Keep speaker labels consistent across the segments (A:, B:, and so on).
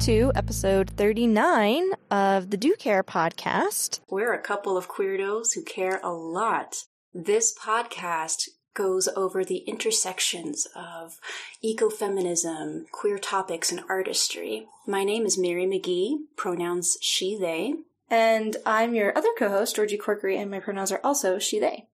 A: to episode 39 of the Do Care podcast.
B: We're a couple of queerdos who care a lot. This podcast goes over the intersections of ecofeminism, queer topics, and artistry. My name is Mary McGee, pronouns she, they.
A: And I'm your other co host, Georgie Corkery, and my pronouns are also she, they.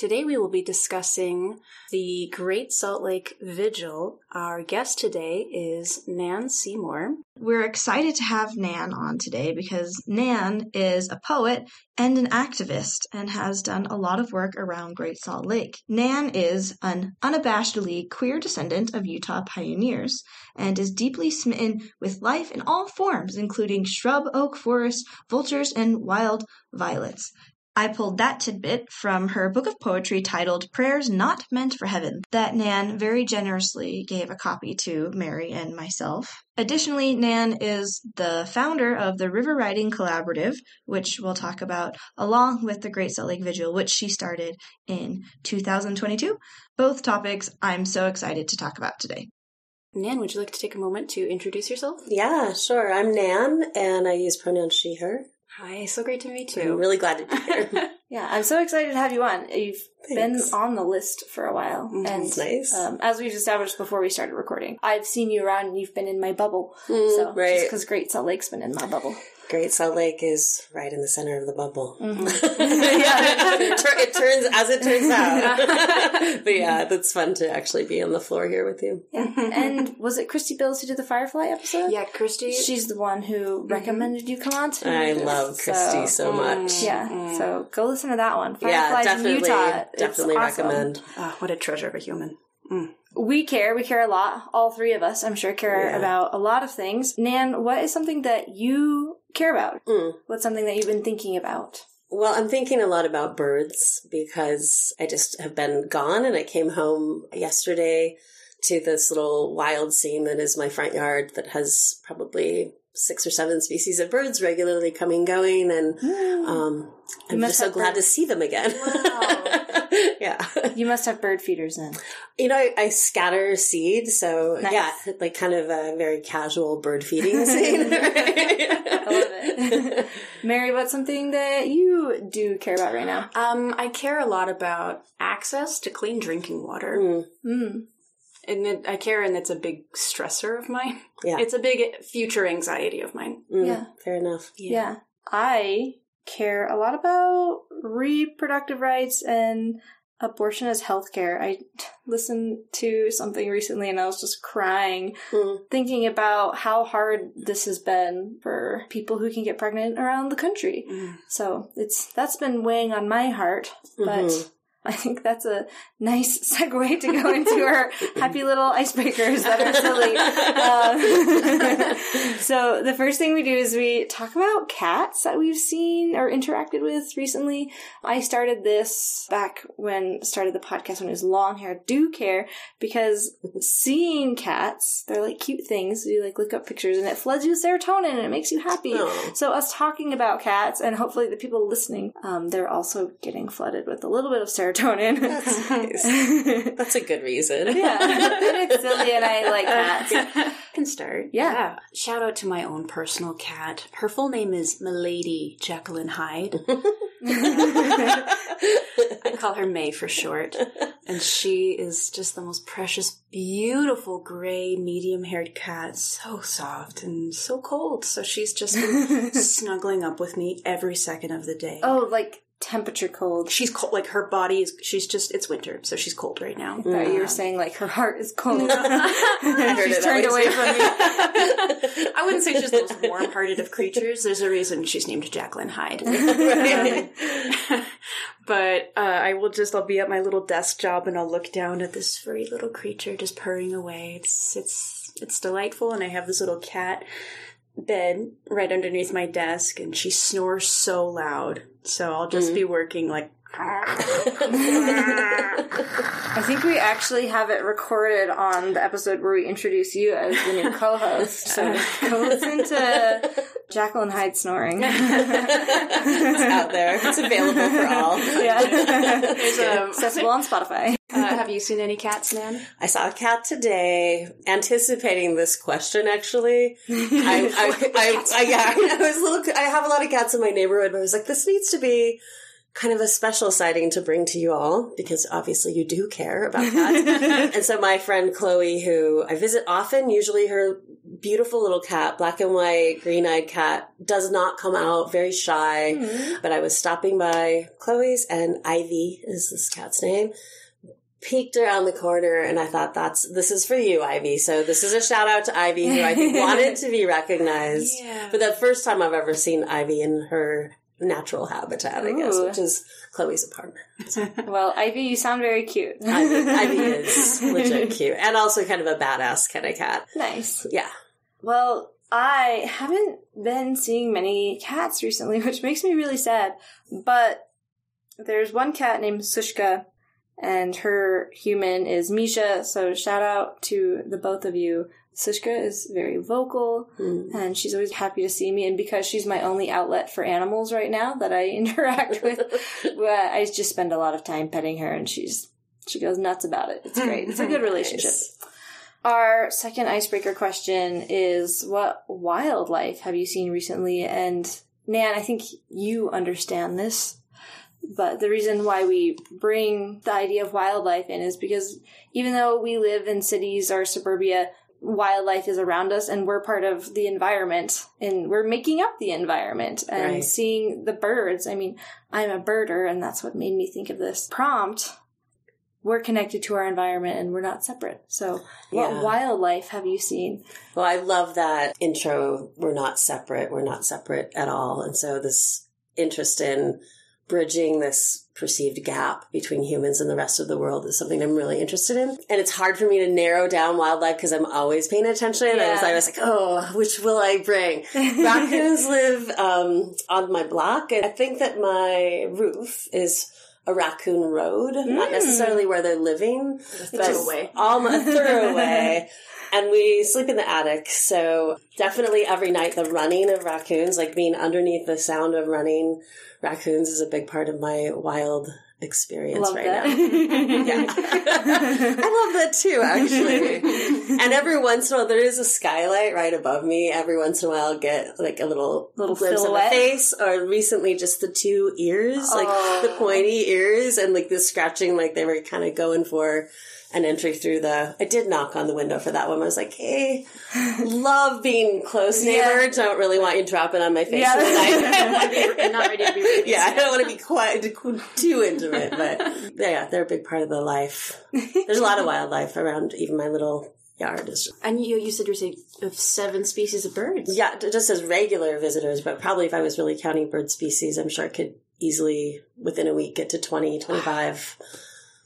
B: Today we will be discussing the Great Salt Lake Vigil. Our guest today is Nan Seymour.
A: We're excited to have Nan on today because Nan is a poet and an activist and has done a lot of work around Great Salt Lake. Nan is an unabashedly queer descendant of Utah pioneers and is deeply smitten with life in all forms, including shrub oak forest, vultures, and wild violets. I pulled that tidbit from her book of poetry titled Prayers Not Meant for Heaven, that Nan very generously gave a copy to Mary and myself. Additionally, Nan is the founder of the River Writing Collaborative, which we'll talk about, along with the Great Salt Lake Vigil, which she started in 2022. Both topics I'm so excited to talk about today.
B: Nan, would you like to take a moment to introduce yourself?
C: Yeah, sure. I'm Nan, and I use pronouns she, her.
B: Hi, so great to meet you.
C: I'm really glad to be here.
A: yeah, I'm so excited to have you on. You've Thanks. been on the list for a while,
C: mm, and nice.
A: Um, as we've established before we started recording, I've seen you around, and you've been in my bubble. Mm, so right, because Great Salt Lake's been in my bubble.
C: Great Salt Lake is right in the center of the bubble. Mm-hmm. yeah, it turns as it turns out. but yeah, that's fun to actually be on the floor here with you.
A: Yeah. and was it Christy Bills who did the Firefly episode?
B: Yeah, Christy.
A: She's the one who mm-hmm. recommended you come on. To
C: I love Christy so, so much.
A: Mm, yeah, mm. so go listen to that one. Fireflies yeah, definitely, in Utah.
C: Definitely
A: awesome.
C: recommend.
B: Oh, what a treasure of a human. Mm.
A: We care. We care a lot. All three of us, I'm sure, care yeah. about a lot of things. Nan, what is something that you care about? Mm. What's something that you've been thinking about?
C: Well, I'm thinking a lot about birds because I just have been gone and I came home yesterday to this little wild scene that is my front yard that has probably six or seven species of birds regularly coming going and mm. um, I'm just so glad bird. to see them again. Wow. yeah.
A: You must have bird feeders then.
C: You know, I, I scatter seed, so nice. yeah, like kind of a very casual bird feeding scene. I
A: love it. Mary, what's something that you do care about right now?
B: Um, I care a lot about access to clean drinking water. Mm. Mm. And it, I care, and it's a big stressor of mine. Yeah. It's a big future anxiety of mine.
C: Mm, yeah. Fair enough.
A: Yeah. yeah. I care a lot about reproductive rights and abortion as healthcare. I listened to something recently and I was just crying, mm. thinking about how hard this has been for people who can get pregnant around the country. Mm. So it's that's been weighing on my heart, but mm-hmm. I think that's a nice segue to go into our happy little icebreakers that are silly. Um, so the first thing we do is we talk about cats that we've seen or interacted with recently. I started this back when started the podcast when it was long hair. Do care because seeing cats, they're like cute things. You like look up pictures and it floods you with serotonin and it makes you happy. Oh. So us talking about cats and hopefully the people listening, um, they're also getting flooded with a little bit of serotonin serotonin.
C: That's nice. That's a good reason.
A: Yeah. it's silly and I like cats.
B: I can start.
A: Yeah. yeah.
B: Shout out to my own personal cat. Her full name is Milady Jacqueline Hyde. I call her May for short. And she is just the most precious, beautiful gray, medium haired cat. So soft and so cold. So she's just snuggling up with me every second of the day.
A: Oh, like temperature cold.
B: She's cold. Like her body is. She's just. It's winter, so she's cold right now.
A: I you were saying like her heart is cold. she's turned away from me.
B: I wouldn't say she's the most warm-hearted of creatures. There's a reason she's named Jacqueline Hyde. but uh, I will just. I'll be at my little desk job and I'll look down at this furry little creature just purring away. It's it's it's delightful, and I have this little cat bed right underneath my desk and she snores so loud. So I'll just mm. be working like
A: I think we actually have it recorded on the episode where we introduce you as the new co-host. So go listen to Jacqueline Hyde snoring.
C: it's out there. It's available for all.
A: Yeah, it's um, accessible on Spotify.
B: Uh,
A: have you seen any cats, Nan?
C: I saw a cat today, anticipating this question. Actually, I, I, I, I, yeah, I was a little. I have a lot of cats in my neighborhood, but I was like, this needs to be kind of a special sighting to bring to you all because obviously you do care about that. and so my friend Chloe, who I visit often, usually her beautiful little cat, black and white, green eyed cat, does not come out, very shy. Mm-hmm. But I was stopping by Chloe's and Ivy is this cat's name peeked around the corner and I thought that's this is for you, Ivy. So this is a shout out to Ivy who I think wanted to be recognized yeah. for the first time I've ever seen Ivy in her natural habitat, I guess, which is Chloe's apartment.
A: well, Ivy, you sound very cute.
C: Ivy, Ivy is legit cute. And also kind of a badass kind of cat.
A: Nice.
C: Yeah.
A: Well, I haven't been seeing many cats recently, which makes me really sad. But there's one cat named Sushka and her human is Misha. So shout out to the both of you. Sushka is very vocal mm. and she's always happy to see me. And because she's my only outlet for animals right now that I interact with, I just spend a lot of time petting her and she's, she goes nuts about it. It's great. It's a good relationship. nice. Our second icebreaker question is what wildlife have you seen recently? And Nan, I think you understand this but the reason why we bring the idea of wildlife in is because even though we live in cities or suburbia, wildlife is around us and we're part of the environment and we're making up the environment and right. seeing the birds. I mean, I'm a birder and that's what made me think of this prompt. We're connected to our environment and we're not separate. So, what yeah. wildlife have you seen?
C: Well, I love that intro. We're not separate. We're not separate at all. And so, this interest in bridging this perceived gap between humans and the rest of the world is something I'm really interested in. And it's hard for me to narrow down wildlife because I'm always paying attention. Yeah. I, was, like, oh, which will I bring? Raccoons live um, on my block. And I think that my roof is a raccoon road, mm. not necessarily where they're living,
A: but throwaway.
C: Almost throwaway. and we sleep in the attic. So definitely every night the running of raccoons, like being underneath the sound of running raccoons is a big part of my wild experience
A: love
C: right
A: that.
C: now. yeah. I love that too, actually. and every once in a while, there is a skylight right above me. Every once in a while, I'll get like a little
A: little
C: glimpse
A: silhouette.
C: of a face, or recently just the two ears, oh. like the pointy ears, and like the scratching, like they were kind of going for an entry through the. I did knock on the window for that one. I was like, "Hey, love being close neighbor. Yeah. Don't really want you dropping on my face yeah.
A: I'm not ready to be.
C: yeah, I don't want to be quite too intimate, but yeah, they're a big part of the life. There's a lot of wildlife around even my little yard. Is,
A: and you you said you're saying of seven species of birds.
C: Yeah, just as regular visitors, but probably if I was really counting bird species, I'm sure I could easily within a week get to 20, 25.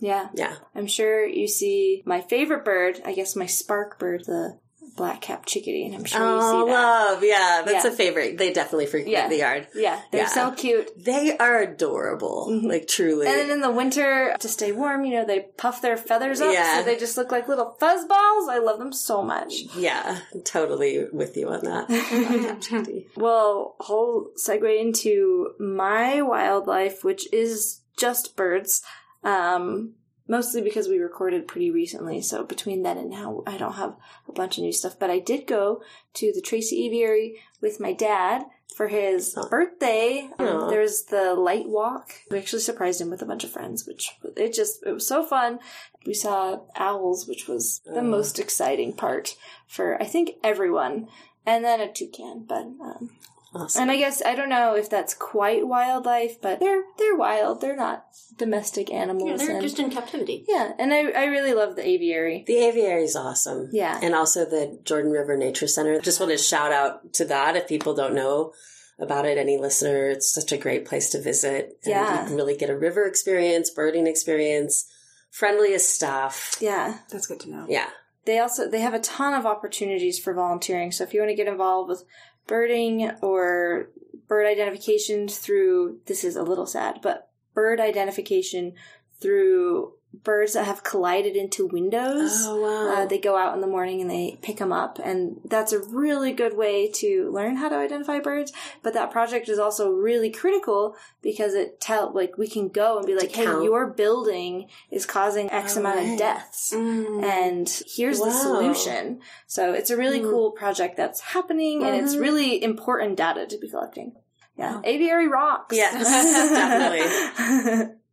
A: Yeah.
C: Yeah.
A: I'm sure you see my favorite bird, I guess my spark bird, the black cap chickadee, and I'm sure
C: oh,
A: you see
C: that. love. Yeah, that's yeah. a favorite. They definitely frequent yeah. the yard.
A: Yeah, they're yeah. so cute.
C: They are adorable, mm-hmm. like truly.
A: And then in the winter, to stay warm, you know, they puff their feathers up, yeah. so they just look like little fuzz balls. I love them so much.
C: Yeah, totally with you on
A: that. well, I'll segue into my wildlife, which is just birds. Um, mostly because we recorded pretty recently. So between then and now, I don't have a bunch of new stuff. But I did go to the Tracy Aviary with my dad for his birthday. Um, there's the light walk. We actually surprised him with a bunch of friends, which it just it was so fun. We saw owls, which was the most exciting part for I think everyone. And then a toucan, but um, Awesome. And I guess I don't know if that's quite wildlife, but they're they're wild. They're not domestic animals.
B: Yeah, they're
A: and,
B: just in captivity.
A: Yeah, and I I really love the aviary.
C: The aviary is awesome.
A: Yeah,
C: and also the Jordan River Nature Center. Just want to shout out to that if people don't know about it, any listener, it's such a great place to visit.
A: And yeah,
C: you can really get a river experience, birding experience, friendliest staff.
A: Yeah,
B: that's good to know.
C: Yeah.
A: They also they have a ton of opportunities for volunteering. So if you want to get involved with birding or bird identification through this is a little sad, but bird identification through birds that have collided into windows.
C: Oh, wow.
A: Uh, they go out in the morning and they pick them up, and that's a really good way to learn how to identify birds. But that project is also really critical because it tell like we can go and be like, "Hey,
C: count.
A: your building is causing X
C: Oh,
A: amount
C: right.
A: of deaths."
B: Mm.
A: And here's the solution. So it's a really
C: Mm.
A: cool project that's happening, and it's
C: Mhm.
A: really important data to be collecting. Yeah, aviary rocks.
C: Yes, definitely.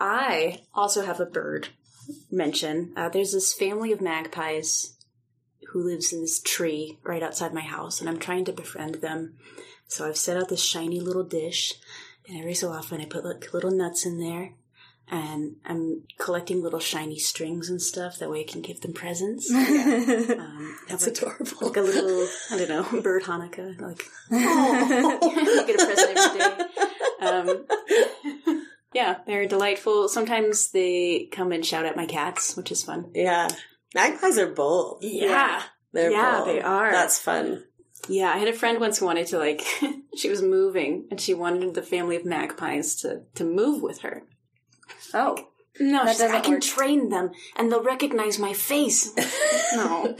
B: I also have a bird mention. Uh, there's this family of magpies who lives in this tree right outside my house, and I'm trying to befriend them. So I've set out this shiny little dish, and every so often I put like little nuts in there, and I'm collecting little shiny strings and stuff. That way I can give them presents. Um,
C: That's
B: like,
C: adorable.
B: like a little, I don't know, bird Hanukkah. Like, you get a present every day. Um, yeah, they're delightful. Sometimes they come and shout at my cats, which is fun.
C: yeah. Magpies are bold.
B: Yeah.
C: They're
B: Yeah,
C: bold.
B: they are.
C: That's fun.
B: Yeah, I had a friend once who wanted to like she was moving and she wanted the family of magpies to to move with her.
A: oh,
B: No,
A: That
B: she's like, I can
A: work.
B: train them and they'll recognize my face. no.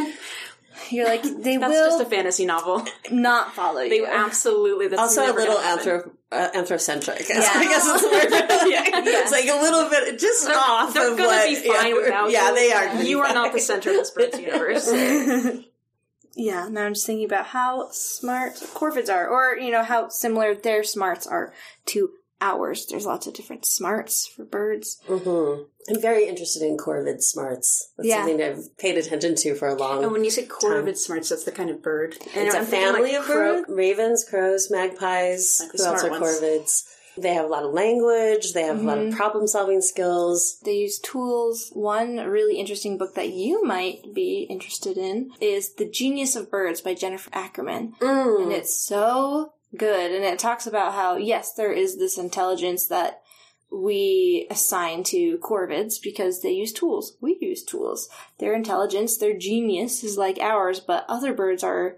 A: You're like they
B: That's
A: will
B: just a fantasy novel.
A: not follow you.
B: They absolutely that's
C: also a little
B: gonna
C: anthrop- uh, anthrocentric.
A: Yeah.
C: I guess is the word.
B: Yeah.
C: It's like a little bit just
B: They're-
C: off
B: they're
C: of
B: gonna be fine
C: yeah,
B: without
C: yeah,
B: you.
C: they are.
B: You are not the center of this bird's universe.
A: Yeah, now I'm just thinking about how smart corvids are, or, you know, how similar their smarts are to ours. There's lots of different smarts for birds.
C: Mhm. I'm very interested in corvid smarts. That's
A: Yeah.
C: something I've paid attention to for a long. Time.
B: And when you say corvid smarts, that's the kind of bird. And
C: it's
B: I'm
C: a family
B: like,
C: of
B: crow-
C: birds: ravens, crows, magpies.
B: Like
C: who else are
B: ones.
C: corvids? They have a lot of language. They have a lot
B: Mm-hmm.
C: of problem-solving skills.
A: They use tools. One really interesting book that you might be interested in is The Genius of Birds by Jennifer Ackerman.
C: Mm.
A: And it's so good. And it talks about how, yes, there is this intelligence that we assign to corvids because they use tools. We use tools. Their intelligence, their genius is like ours, but other birds are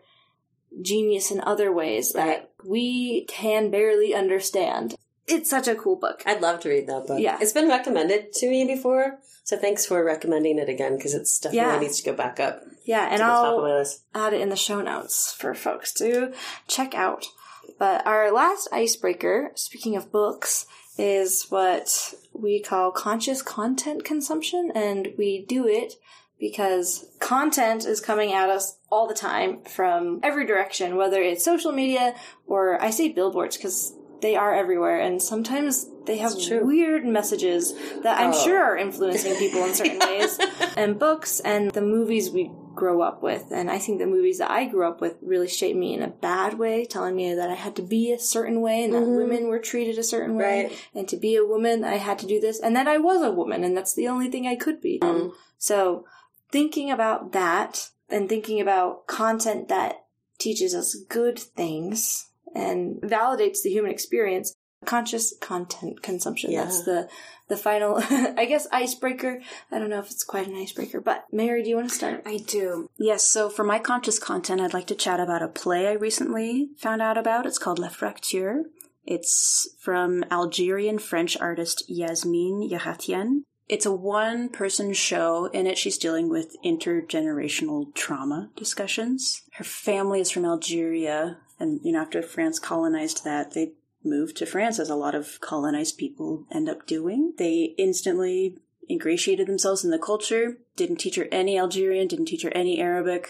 A: genius in other ways that
C: Right.
A: we can barely understand. It's such a cool book.
C: I'd love to read that book.
A: Yeah.
C: It's been recommended to me before, so thanks for recommending it again because it's definitely
A: Yeah.
C: needs to go back up
A: Yeah, and
C: to the top
A: I'll add it in the show notes for folks to check out. But our last icebreaker, speaking of books, is what we call conscious content consumption, and we do it because content is coming at us all the time from every direction, whether it's social media or I say billboards because they are everywhere, and sometimes they have
C: true.
A: weird messages that I'm
C: Oh.
A: sure are influencing people in certain ways, and books and the movies we grow up with. And I think the movies that I grew up with really shaped me in a bad way, telling me that I had to be a certain way and that
C: Mhm.
A: women were treated a certain way.
C: Right.
A: And to be a woman, I had to do this, and that I was a woman, and that's the only thing I could be. Um, so, thinking about that and thinking about content that teaches us good things and validates the human experience, conscious content consumption.
C: Yeah.
A: That's the the final, I guess, icebreaker. I don't know if it's quite an icebreaker, but Mary, do you want to start?
B: I do. Yes, so for my conscious content, I'd like to chat about a play I recently found out about. It's called La Fracture. It's from Algerian French artist Yasmine Yahiatene. It's a one person show. In it, she's dealing with intergenerational trauma discussions. Her family is from Algeria, and, you know, after France colonized that, they moved to France, as a lot of colonized people end up doing. They instantly ingratiated themselves in the culture, didn't teach her any Algerian, didn't teach her any Arabic.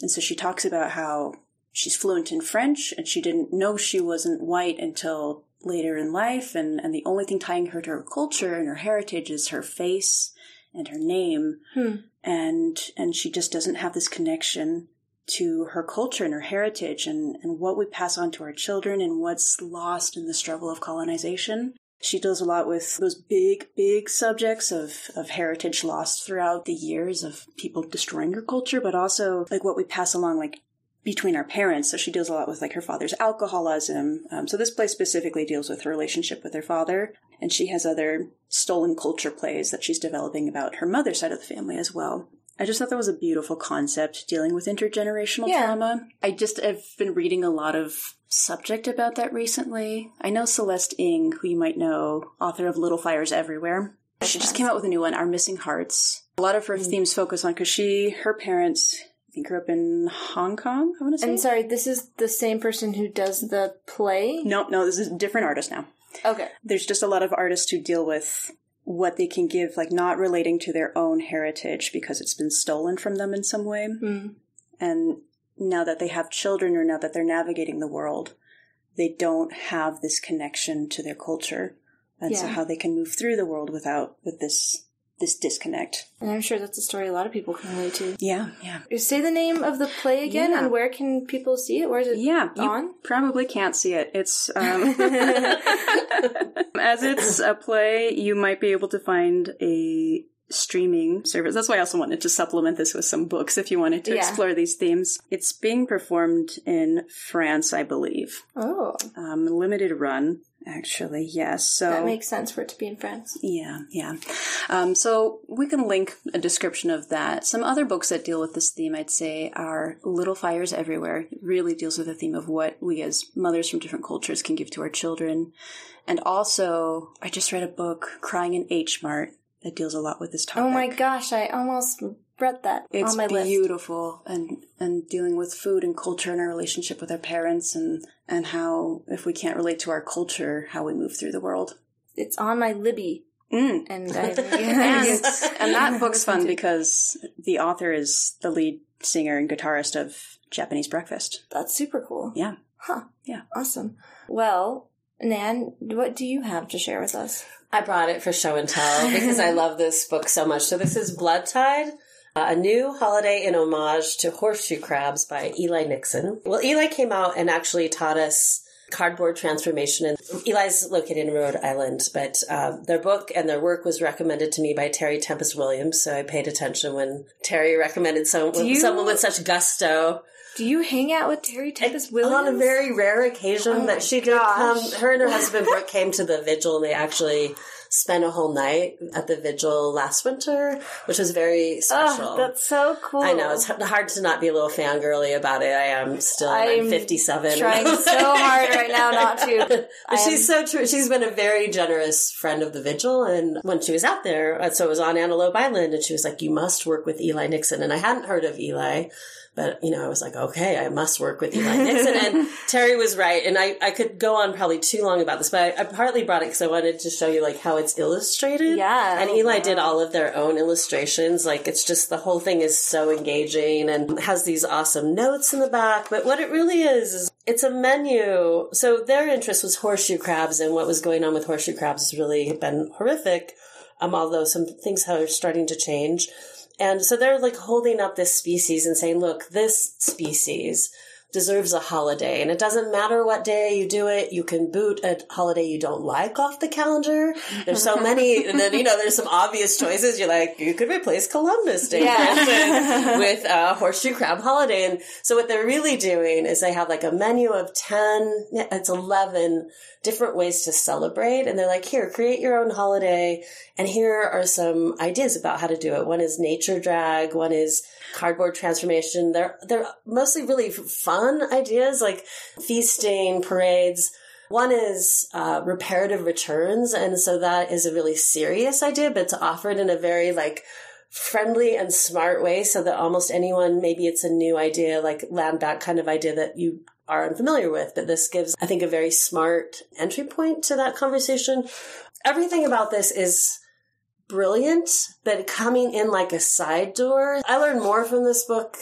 B: And so she talks about how she's fluent in French and she didn't know she wasn't white until later in life. And, and the only thing tying her to her culture and her heritage is her face and her name.
A: Hmm.
B: And, and she just doesn't have this connection to her culture and her heritage and, and what we pass on to our children and what's lost in the struggle of colonization. She deals a lot with those big, big subjects of, of heritage lost throughout the years of people destroying her culture, but also like what we pass along, like between our parents. So she deals a lot with like her father's alcoholism. Um, so this play specifically deals with her relationship with her father. And she has other stolen culture plays that she's developing about her mother's side of the family as well. I just thought that was a beautiful concept dealing with intergenerational
A: Yeah.
B: trauma. I just have been reading a lot of subject about that recently. I know Celeste Ng, who you might know, author of Little Fires Everywhere. She just came out with a new one, Our Missing Hearts. A lot of her mm. themes focus on because she, her parents, I think, grew up in Hong Kong. I want to say.
A: And sorry, this is the same person who does the play.
B: no, no, this is a different artist now.
A: Okay.
B: There's just a lot of artists who deal with what they can give, like not relating to their own heritage because it's been stolen from them in some way.
A: Mm.
B: And now that they have children or now that they're navigating the world, they don't have this connection to their culture. And so how they can move through the world without, with this, this disconnect.
A: And I'm sure that's a story a lot of people can relate to.
B: Yeah, yeah.
A: Say the name of the play again,
B: Yeah.
A: and where can people see it? Where is it
B: Yeah, you
A: on?
B: probably can't see it. It's um, as it's a play, you might be able to find a streaming service. That's why I also wanted to supplement this with some books if you wanted to
A: Yeah.
B: explore these themes. It's being performed in France, I believe.
A: Oh,
B: Um, limited run, actually. Yes. So
A: that makes sense for it to be in France.
B: yeah, yeah. Um, so we can link a description of that. Some other books that deal with this theme, I'd say, are Little Fires Everywhere. It really deals with the theme of what we as mothers from different cultures can give to our children. And also, I just read a book, Crying in H Mart, that deals a lot with this topic.
A: Oh my gosh, I almost read that
B: It's
A: on my list.
B: beautiful and and dealing with food and culture and our relationship with our parents and and how if we can't relate to our culture, how we move through the world.
A: It's on my Libby,
B: Mm.
A: and I
B: and, and that book's fun because the author is the lead singer and guitarist of Japanese Breakfast.
A: that's super cool.
B: Yeah.
A: Huh.
B: Yeah.
A: Awesome. Well, Nan, what do you have to share with us?
C: I brought it for show and tell because I love this book so much. So this is Blood Tide, uh, a new holiday in homage to horseshoe crabs by Eli Nixon. Well, Eli came out and actually taught us cardboard transformation. And Eli's located in Rhode Island, but uh, their book and their work was recommended to me by Terry Tempest Williams. So I paid attention when Terry recommended someone,
A: you-
C: someone with such gusto.
A: Do you hang out with Terry Tempest Williams?
C: On a very rare occasion
A: Oh
C: that she did
A: gosh.
C: come, her and her husband Brooke came to the vigil and they actually spent a whole night at the vigil last winter, which was very special.
A: Oh, that's so cool.
C: I know it's hard to not be a little fangirly about it. I am still. I'm,
A: I'm
C: 57.
A: trying so hard right now not to.
C: But she's so true. She's been a very generous friend of the vigil. And when she was out there, uh, so it was on Antelope Island, and she was like, You must work with Eli Nixon. And I hadn't heard of Eli. But, you know, I was like, okay, I must work with Eli Nixon. and Terry was right. And I, I could go on probably too long about this, but I, I partly brought it because I wanted to show you like how it's illustrated.
A: Yeah.
C: And Eli did all of their own illustrations. Like it's just the whole thing is so engaging and has these awesome notes in the back. But what it really is, is it's a menu. So their interest was horseshoe crabs and what was going on with horseshoe crabs has really been horrific. Um, although some things are starting to change. And so they're like holding up this species and saying, look, this species deserves a holiday. And it doesn't matter what day you do it. You can boot a holiday you don't like off the calendar. There's so many. And then, you know, there's some obvious choices. You're like, you could replace Columbus Day
A: Yeah.
C: with a horseshoe crab holiday. And so what they're really doing is they have like a menu of 10, it's 11 different ways to celebrate. And they're like, here, create your own holiday. And here are some ideas about how to do it. One is nature drag. One is cardboard transformation. They're, they're mostly really fun ideas like feasting, parades. One is uh, reparative returns. And so that is a really serious idea, but it's offered in a very like friendly and smart way so that almost anyone, maybe it's a new idea, like land back kind of idea that you are unfamiliar with, but this gives, I think, a very smart entry point to that conversation. Everything about this is brilliant, but coming in like a side door. I learned more from this book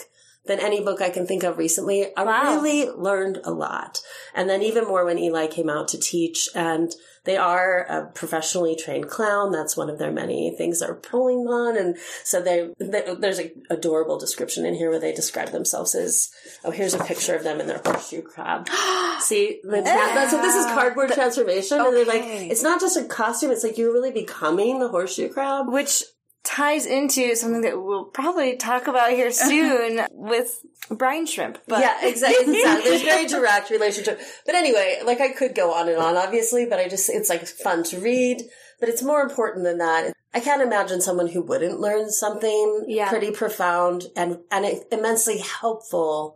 C: than any book I can think of recently. I
A: Wow.
C: really learned a lot. And then even more when Eli came out to teach and they are a professionally trained clown. That's one of their many things they're pulling on. And so they, they there's an adorable description in here where they describe themselves as, oh, here's a picture of them in their horseshoe crab. See, that's, that's so this is cardboard transformation. And they're like, it's not just a costume. It's like you're really becoming the horseshoe crab.
A: Which ties into something that we'll probably talk about here uh-huh. soon with brine shrimp. But
C: yeah, exactly. exactly. There's very direct relationship. But anyway, like I could go on and on, obviously, but I just, it's like fun to read. But it's more important than that. I can't imagine someone who wouldn't learn something
A: Yeah.
C: pretty profound and, and immensely helpful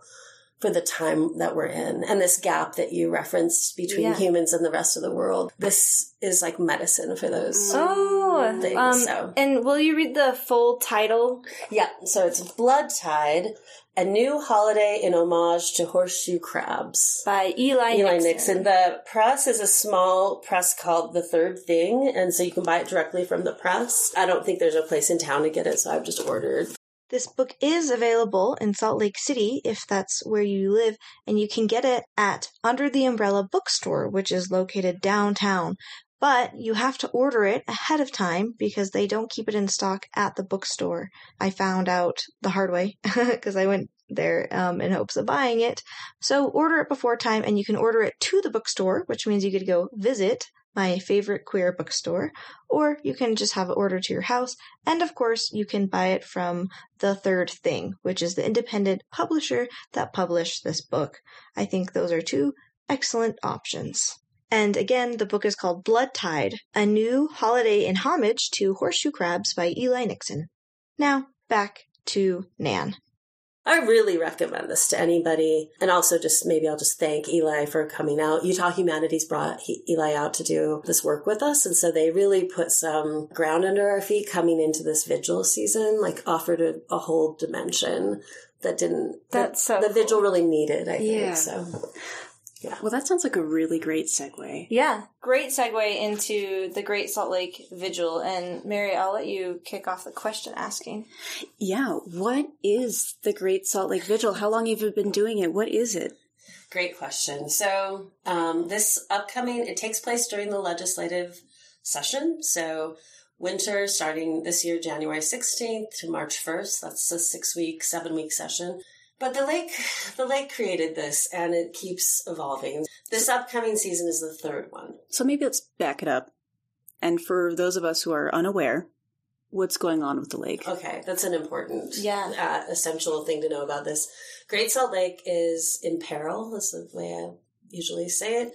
C: for the time that we're in and this gap that you referenced between
A: Yeah.
C: humans and the rest of the world. This is like medicine for those.
A: Oh,
C: Things,
A: um,
C: so.
A: and will you read the full title?
C: Yeah, so it's Blood Tide, a new holiday in homage to horseshoe crabs.
A: by Eli,
C: Eli
A: Nixon.
C: Nixon. The press is a small press called The Third Thing, and so you can buy it directly from the press. I don't think there's a place in town to get it, so I've just ordered.
D: This book is available in Salt Lake City if that's where you live, and you can get it at Under the Umbrella Bookstore, which is located downtown. But you have to order it ahead of time because they don't keep it in stock at the bookstore. I found out the hard way because I went there um, in hopes of buying it. So order it before time, and you can order it to the bookstore, which means you to go visit my favorite queer bookstore, or you can just have it ordered to your house. And of course, you can buy it from The Third Thing, which is the independent publisher that published this book. I think those are two excellent options. And again, the book is called Blood Tide, a new holiday in homage to horseshoe crabs by Eli Nixon. Now, back to Nan.
C: I really recommend this to anybody. And also, just maybe I'll just thank Eli for coming out. Utah Humanities brought Eli out to do this work with us. And so they really put some ground under our feet coming into this vigil season, like offered a, a whole dimension that didn't,
A: That's so
C: that the
A: cool.
C: vigil really needed, I think.
B: Yeah.
C: So
B: Well, that sounds like a really great segue.
A: Yeah, great segue into the Great Salt Lake Vigil. And Mary, I'll let you kick off the question asking.
B: Yeah, what is the Great Salt Lake Vigil? How long have you been doing it? What is it?
C: Great question. So, um, this upcoming, it takes place during the legislative session. So, winter starting this year, January 16th to March 1st. That's a six week, seven week session. But the lake, the lake created this and it keeps evolving. This upcoming season is the third one.
B: So maybe let's back it up. And for those of us who are unaware, what's going on with the lake?
C: Okay, that's an important,
A: Yeah.
C: uh, essential thing to know about this. Great Salt Lake is in peril. That's the way I usually say it.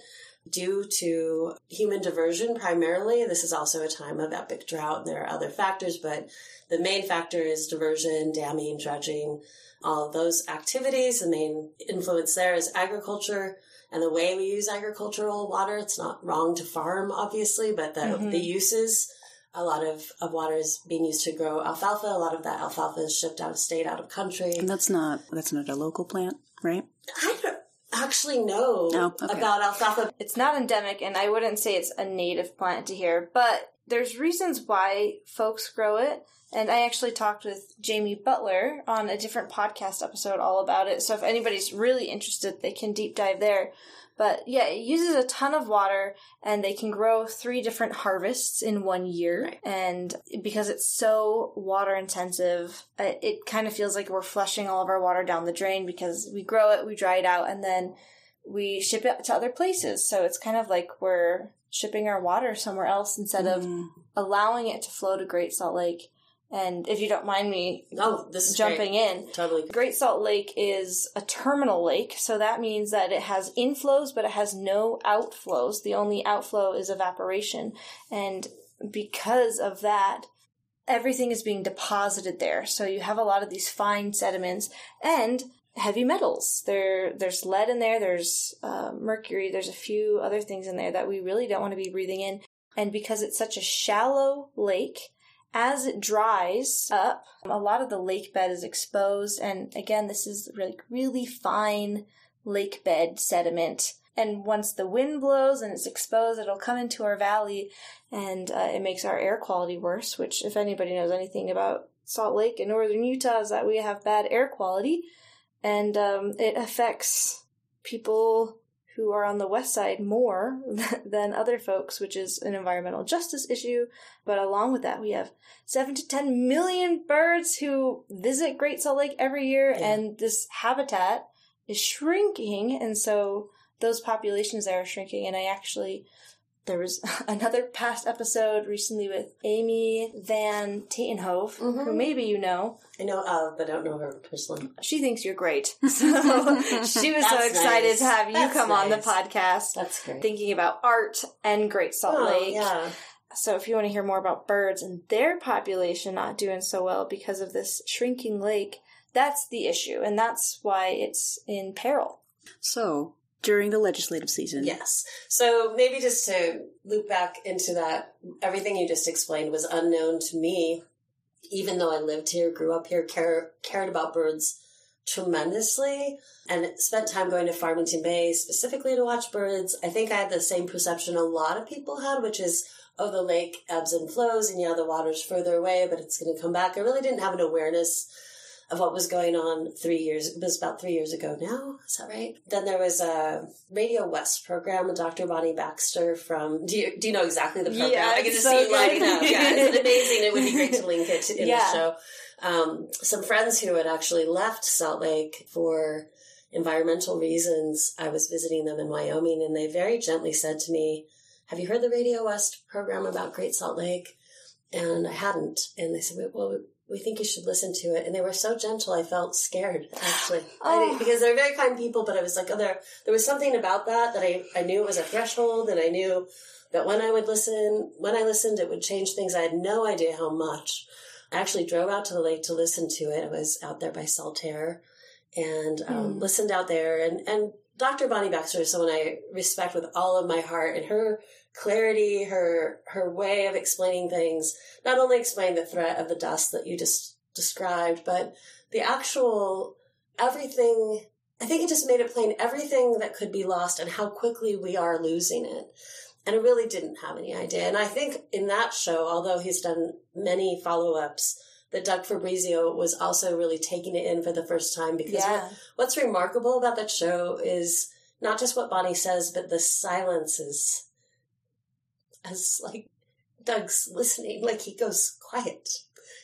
C: Due to human diversion, primarily. This is also a time of epic drought, there are other factors, but the main factor is diversion, damming, dredging, all those activities. The main influence there is agriculture and the way we use agricultural water. It's not wrong to farm, obviously, but the,
A: Mhm.
C: the uses a lot of, of water is being used to grow alfalfa. A lot of that alfalfa is shipped out of state, out of country.
B: And that's not that's not a local plant, right?
C: I don't actually know
B: Oh, okay.
C: about alfalfa.
A: It's not endemic, and I wouldn't say it's a native plant to here, but there's reasons why folks grow it. And I actually talked with Jamie Butler on a different podcast episode all about it. So if anybody's really interested, they can deep dive there. But yeah, it uses a ton of water and they can grow three different harvests in one year.
C: Right.
A: And because it's so water intensive, it, it kind of feels like we're flushing all of our water down the drain because we grow it, we dry it out, and then we ship it to other places. So it's kind of like we're shipping our water somewhere else instead of
B: Mm.
A: allowing it to flow to Great Salt Lake. And if you don't mind me
C: Oh, this is
A: jumping
C: great.
A: in,
C: Totally.
A: Great Salt Lake is a terminal lake, so that means that it has inflows, but it has no outflows. The only outflow is evaporation. And because of that, everything is being deposited there. So you have a lot of these fine sediments and heavy metals. There, there's lead in there, there's uh, mercury, there's a few other things in there that we really don't want to be breathing in. And because it's such a shallow lake, as it dries up, a lot of the lake bed is exposed. And again, this is really, really fine lake bed sediment. And once the wind blows and it's exposed, it'll come into our valley and uh, it makes our air quality worse, which, if anybody knows anything about Salt Lake in northern Utah, is that we have bad air quality. And um, it affects people who are on the west side more than other folks, which is an environmental justice issue. But along with that, we have seven to ten million birds who visit Great Salt Lake every year,
C: Yeah.
A: and this habitat is shrinking, and so those populations there are shrinking. And I actually, there was another past episode recently with Amy Van Tatenhove, who
C: Mhm.
A: maybe you know.
C: I know of, but I don't know her personally.
A: She thinks you're great, so she was so excited
C: nice.
A: to have you
C: That's
A: come on the podcast.
C: That's great.
A: Thinking about art and Great Salt
C: Oh,
A: Lake.
C: yeah.
A: So if you want to hear more about birds and their population not doing so well because of this shrinking lake, That's the issue, and that's why it's in peril.
B: So, during the legislative season.
C: Yes. So maybe just to loop back into that, everything you just explained was unknown to me, even though I lived here, grew up here, care, cared about birds tremendously, and spent time going to Farmington Bay specifically to watch birds. I think I had the same perception a lot of people had, which is, oh, the lake ebbs and flows, and yeah, the water's further away, but it's going to come back. I really didn't have an awareness of what was going on three years, it was about three years ago now. Is that right? Then there was a Radio West program with Dr. Bonnie Baxter from, do you, do you know exactly the program?
A: Yeah,
C: I can just
A: so
C: see you lighting up. Yeah, it's amazing. It would be great to link it in
A: Yeah.
C: the show. Um, some friends who had actually left Salt Lake for environmental reasons, I was visiting them in Wyoming and they very gently said to me, have you heard the Radio West program about Great Salt Lake? And I hadn't. And they said, well, we think you should listen to it. And they were so gentle, I felt scared, actually. I
A: Oh.
C: think- because they're very kind people, but I was like, oh, there, there was something about that that I, I knew it was a threshold and I knew that when I would listen, when I listened, it would change things. I had no idea how much. I actually drove out to the lake to listen to it. I was out there by Saltaire and um,
A: Hmm.
C: listened out there. And, and Dr. Bonnie Baxter is someone I respect with all of my heart and her clarity, her, her way of explaining things, not only explain the threat of the dust that you just described, but the actual everything. I think it just made it plain everything that could be lost and how quickly we are losing it. And I really didn't have any idea. And I think in that show, although he's done many follow ups, that Doug Fabrizio was also really taking it in for the first time because
A: Yeah.
C: what's remarkable about that show is not just what Bonnie says, but the silences as like Doug's listening, like he goes quiet.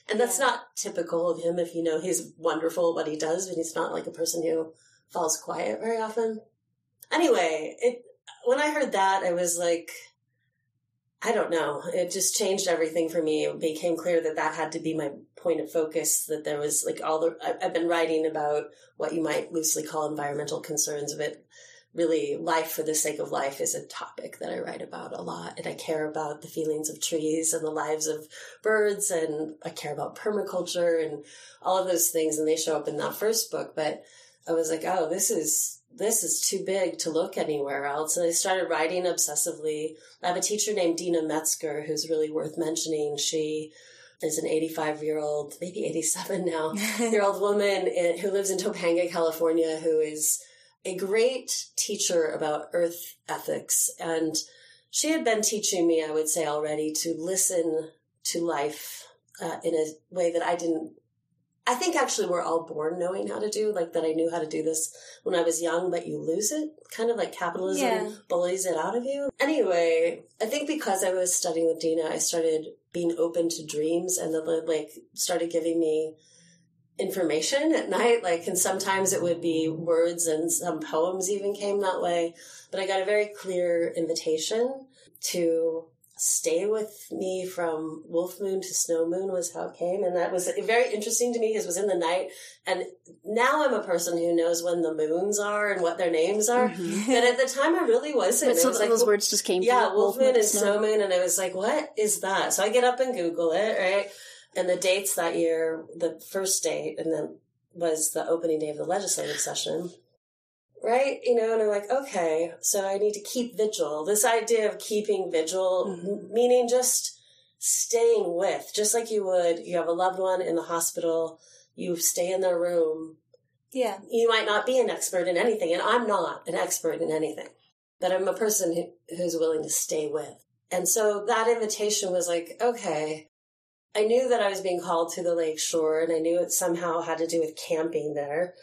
C: And that's
A: Yeah.
C: not typical of him if you know he's wonderful at what he does, but he's not like a person who falls quiet very often. Anyway, it when I heard that, I was like, I don't know. It just changed everything for me. It became clear that that had to be my point of focus. That there was like all the I've been writing about what you might loosely call environmental concerns of it. Really, life for the sake of life is a topic that I write about a lot, and I care about the feelings of trees and the lives of birds, and I care about permaculture and all of those things, and they show up in that first book. But I was like, oh, this is this is too big to look anywhere else, and I started writing obsessively. I have a teacher named Deena Metzger who's really worth mentioning. She is an 85 year old, maybe 87 now, year old woman in, who lives in Topanga, California, who is a great teacher about earth ethics. And she had been teaching me, I would say already, to listen to life uh, in a way that I didn't. I think actually we're all born knowing how to do, like that I knew how to do this when I was young, but you lose it. Kind of like capitalism
A: Yeah.
C: bullies it out of you. Anyway, I think because I was studying with Deena, I started being open to dreams and the like started giving me information at night like and sometimes it would be words and some poems even came that way but i got a very clear invitation to stay with me from wolf moon to snow moon was how it came and that was very interesting to me because it was in the night and now i'm a person who knows when the moons are and what their names are
B: Mhm.
C: but at the time i really wasn't
B: But
C: It
B: so
C: was like,
B: those words just came.
C: yeah,
B: from
C: Wolf Moon and
B: Snow
C: Moon, and I was like, "What is that?" So I get up and Google it, right? And the dates that year, the first date, and then was the opening day of the legislative session, right? You know, and I'm like, okay, so I need to keep vigil. This idea of keeping vigil,
B: Mhm.
C: meaning just staying with, just like you would, you have a loved one in the hospital, you stay in their room,
A: yeah.
C: you might not be an expert in anything, and I'm not an expert in anything, but I'm a person who, who's willing to stay with. And so that invitation was like, okay, I knew that I was being called to the lake shore, and I knew it somehow had to do with camping there.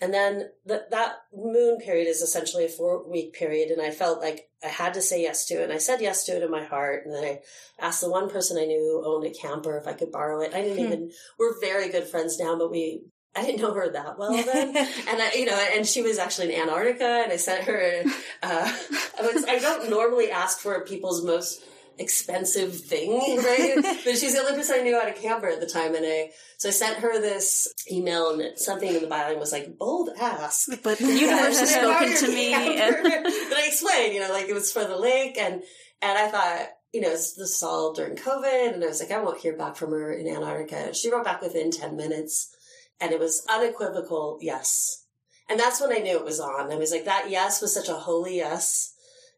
C: And then th- that moon period is essentially a four week period, and I felt like I had to say yes to it. And I said yes to it in my heart. And then I asked the one person I knew who owned a camper if I could borrow it. I didn't
A: Hmm.
C: even, we're very good friends now, but we, I didn't know her that well then. and I, you know, and she was actually in Antarctica, and I sent her. Uh, I, was, I don't normally ask for people's most expensive thing, right? but she's the only person I knew out of camper at the time, and I so I sent her this email, and it, something in the byline was like bold ask.
B: But the universe has spoken to me. And
C: but I explained, you know, like it was for the lake, and and I thought. You know, this was all during COVID, and I was like, I won't hear back from her in Antarctica. She wrote back within 10 minutes And it was unequivocal yes. And that's when I knew it was on. I was like, that yes was such a holy yes.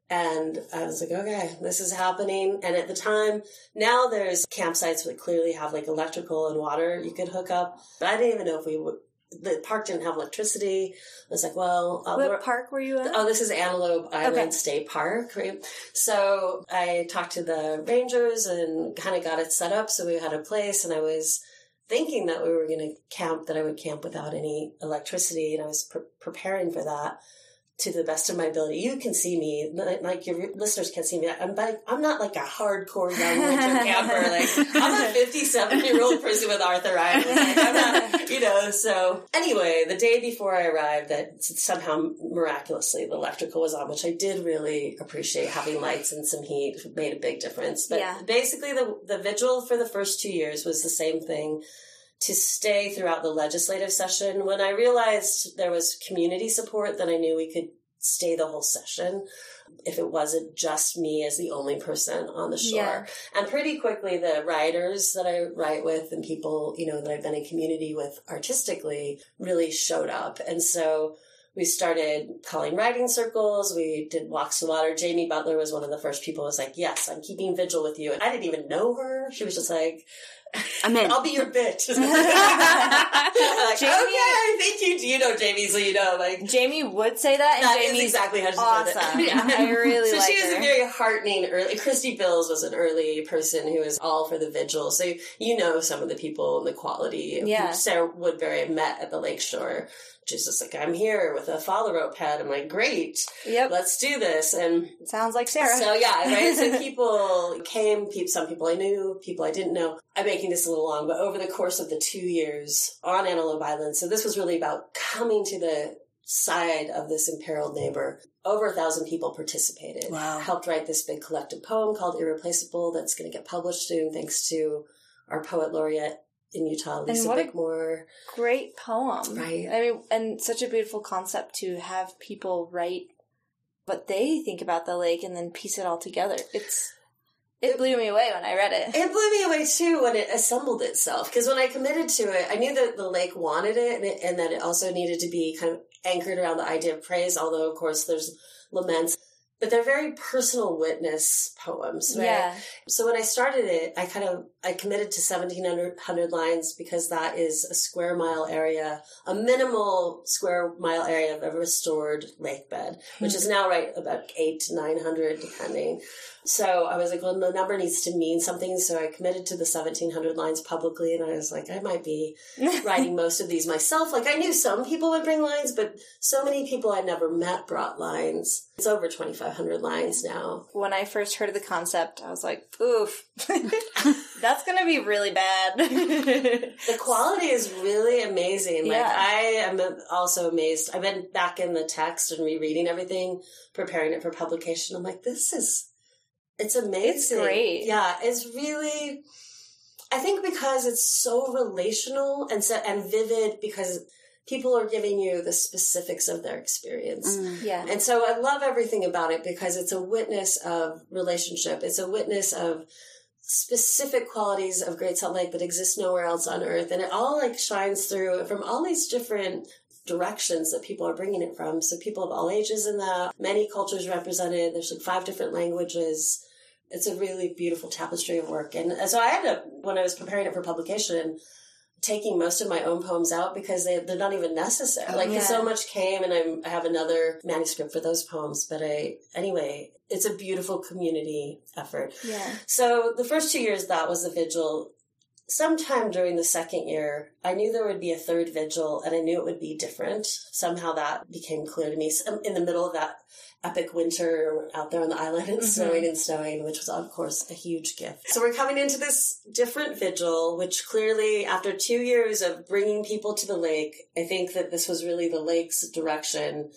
C: And I was like, okay, this is happening. And at the time, now there's campsites that clearly have like electrical and water you could hook up. But I didn't even know if we would, the park didn't have electricity. I was like, well, uh,
A: What park were you at?
C: Oh, this is Antelope Island
A: Okay.
C: State Park, right? So I talked to the rangers and kind of got it set up so we had a place, and I was thinking that we were going to camp, that I would camp without any electricity, and I was pre- preparing for that to the best of my ability. You can see me, like your listeners can see me. I'm like, I'm not like a hardcore young winter camper. Like I'm a 57 year old person with arthritis. Like, I'm not, you know. So anyway, the day before I arrived, that somehow miraculously the electrical was on, which I did really appreciate. Having lights and some heat made a big difference. But
A: Yeah.
C: basically, the the vigil for the first two years was the same thing to stay throughout the legislative session. When I realized there was community support, then I knew we could stay the whole session if it wasn't just me as the only person on the shore.
A: Yeah.
C: And pretty quickly, the writers that I write with and people, you know, that I've been in community with artistically really showed up. And so we started calling writing circles. We did walks to water. Jamie Butler was one of the first people who was like, yes, I'm keeping vigil with you. And I didn't even know her. She was just like,
B: I'm in.
C: I'll be your bitch. Like,
A: Jamie-
C: okay, thank you. Do you know Jamie? So you know, like,
A: Jamie would say that, and
C: that is
A: Jamie's
C: exactly how she
A: awesome.
C: said it. Yeah.
A: I really
C: so
A: like
C: she was
A: her.
C: a very heartening early. Christy Bills was an early person who was all for the vigil. So you know some of the people and the quality.
A: Yeah.
C: Sarah Woodbury met at the lakeshore. She's just like, I'm here with a phalarope pad. I'm like, great,
A: Yep,
C: let's do this. And
A: sounds like Sarah.
C: so yeah, right. So people came. People, some people I knew, people I didn't know. I'm making this a little long, but over the course of the two years on Antelope Island, so this was really about coming to the side of this imperiled neighbor. Over a thousand people participated.
B: Wow.
C: Helped write this big collective poem called "Irreplaceable" that's going to get published soon, thanks to our poet laureate in Utah, Lisa
A: what a-
C: Bickmore.
A: Great poem,
C: Right.
A: I mean, and such a beautiful concept to have people write what they think about the lake and then piece it all together. It's it blew me away when I read it.
C: It blew me away too when it assembled itself. Because when I committed to it, I knew that the lake wanted it and, it and that it also needed to be kind of anchored around the idea of praise, although, of course, there's laments. But they're very personal witness poems, right?
A: Yeah,
C: So when I started it, I kind of I committed to seventeen hundred lines because that is a square mile area, a minimal square mile area of a restored lake bed, which is now right about eight to nine hundred depending. So I was like, well, the number needs to mean something. So I committed to the seventeen hundred lines publicly, and I was like, I might be writing most of these myself. Like I knew some people would bring lines, but so many people I'd never met brought lines. It's over twenty five hundred lines now.
A: when I first heard of the concept, I was like, "Oof, that's gonna be really bad."
C: The quality is really amazing. Like
A: Yeah.
C: I am also amazed. I've been back in the text and rereading everything, preparing it for publication. I'm like, this is it's amazing.
A: It's great.
C: Yeah, it's really I think because it's so relational and so and vivid because people are giving you the specifics of their experience.
B: Mm.
A: yeah,
C: And so I love everything about it because it's a witness of relationship. It's a witness of specific qualities of Great Salt Lake that exist nowhere else on earth. And it all like shines through from all these different directions that people are bringing it from. So people of all ages in that, many cultures represented. There's like five different languages. It's a really beautiful tapestry of work. And so I ended up, when I was preparing it for publication, taking most of my own poems out because they, they're not even necessary.
B: Oh,
C: like,
A: yeah.
C: so much came and I'm, I have another manuscript for those poems. But I, anyway, it's a beautiful community effort.
A: yeah.
C: So the first two years, that was the vigil. Sometime during the second year, I knew there would be a third vigil and I knew it would be different. Somehow that became clear to me in the middle of that epic winter out there on the island and
A: Mhm.
C: snowing and snowing, which was, of course, a huge gift. So we're coming into this different vigil, which clearly, after two years of bringing people to the lake, I think that this was really the lake's direction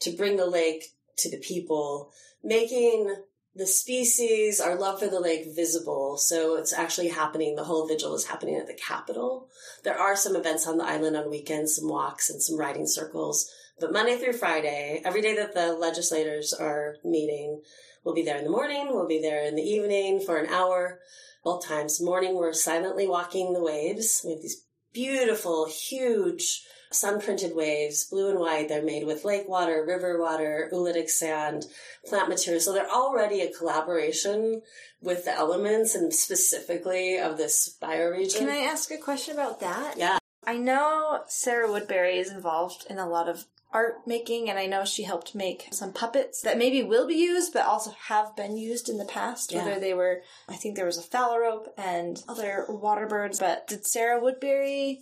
C: to bring the lake to the people, making the species, our love for the lake visible. So it's actually happening. The whole vigil is happening at the Capitol. There are some events on the island on weekends, some walks and some writing circles. But Monday through Friday, every day that the legislators are meeting, we'll be there in the morning, we'll be there in the evening for an hour. Both times. Morning, we're silently walking the waves. We have these beautiful, huge sun printed waves, blue and white. They're made with lake water, river water, oolitic sand, plant material. So they're already a collaboration with the elements and specifically of this bioregion.
A: Can I ask a question about that?
C: Yeah.
A: I know Sarah Woodbury is involved in a lot of art making, and I know she helped make some puppets that maybe will be used, but also have been used in the past.
C: Yeah.
A: Whether they were, I think there was a phalarope and other water birds. But did Sarah Woodbury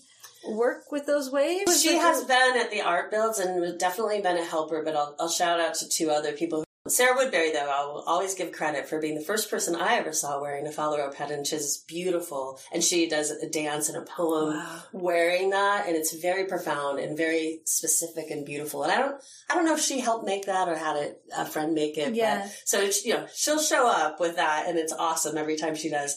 A: work with those waves?
C: She has uh, been at the art builds and definitely been a helper, but I'll, I'll shout out to two other people. Sarah Woodbury, though, I will always give credit for being the first person I ever saw wearing a phalarope head, and she's beautiful. And she does a dance and a poem wearing that, and it's very profound and very specific and beautiful. And I don't, I don't know if she helped make that or had it, a friend make it. but-
A: Yeah.
C: so you know, she'll show up with that, and it's awesome every time she does.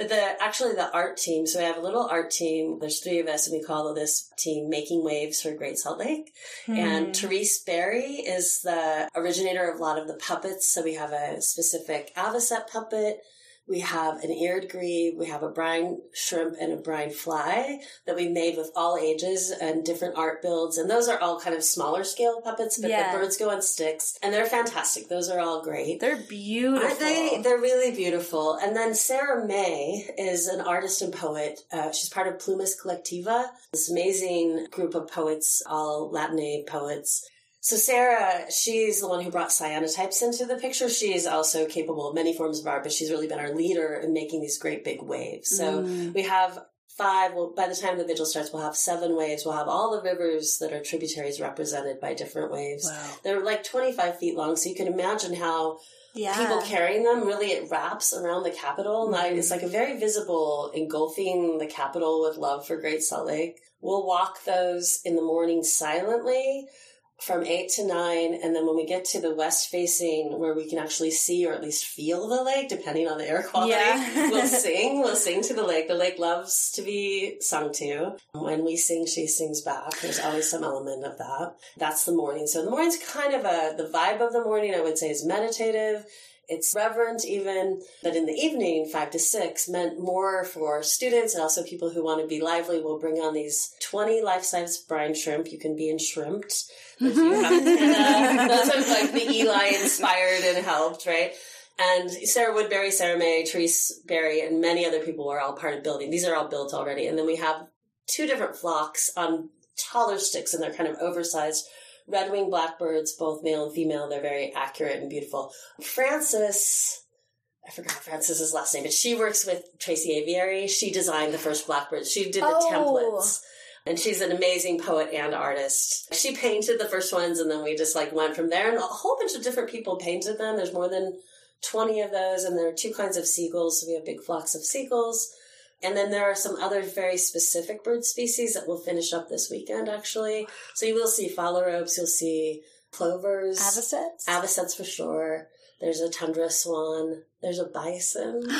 C: But the actually the art team. So we have a little art team. There's three of us, and we call this team "Making Waves for Great Salt Lake."
A: Hmm.
C: And Therese Berry is the originator of a lot of the puppets. So we have a specific Avocet puppet. We have an eared grebe. We have a brine shrimp and a brine fly that we made with all ages and different art builds. And those are all kind of smaller scale puppets, but
A: Yeah.
C: the birds go on sticks, and they're fantastic. Those are all great.
A: They're beautiful.
C: Aren't they? They're really beautiful. And then Sarah May is an artist and poet. Uh, she's part of Plumas Collectiva, this amazing group of poets, all Latinate poets. So Sarah, she's the one who brought cyanotypes into the picture. She's also capable of many forms of art, but she's really been our leader in making these great big waves. So mm. we have five. Well, by the time the vigil starts, we'll have seven waves. We'll have all the rivers that are tributaries represented by different waves.
B: Wow.
C: They're like 25 feet long, so you can imagine how
A: yeah.
C: people carrying them really it wraps around the capitol and like, it's like a very visible engulfing the capitol with love for great salt lake we'll walk those in the morning silently from 8 to 9 and then when we get to the west facing where we can actually see or at least feel the lake depending on the air quality
A: Yeah.
C: we'll sing we'll sing to the lake. The lake loves to be sung to. When we sing she sings back. There's always some element of that. That's the morning. So the morning's kind of a the vibe of the morning i would say is meditative it's reverent even, but in the evening, five to six, meant more for students and also people who want to be lively. We'll bring on these 20 life-size brine shrimp. You can be. If you have antenna. Those are like the Eli inspired and helped, right? And Sarah Woodbury, Sarah May, Therese Berry, and many other people were all part of building. These are all built already. And then we have two different flocks on taller sticks and they're kind of oversized red winged blackbirds, both male and female. They're very accurate and beautiful. Frances, I forgot Frances's last name, but she works with Tracy Aviary. She designed the first blackbirds. She did the
A: Oh.
C: templates. And she's an amazing poet and artist. She painted the first ones and then we just like went from there and a whole bunch of different people painted them. There's more than 20 of those and there are two kinds of seagulls. So we have big flocks of seagulls. And then there are some other very specific bird species that we'll finish up this weekend, actually. So you will see phalaropes, you'll see plovers,
A: Avocets?
C: avocets for sure. There's a tundra swan. There's a bison.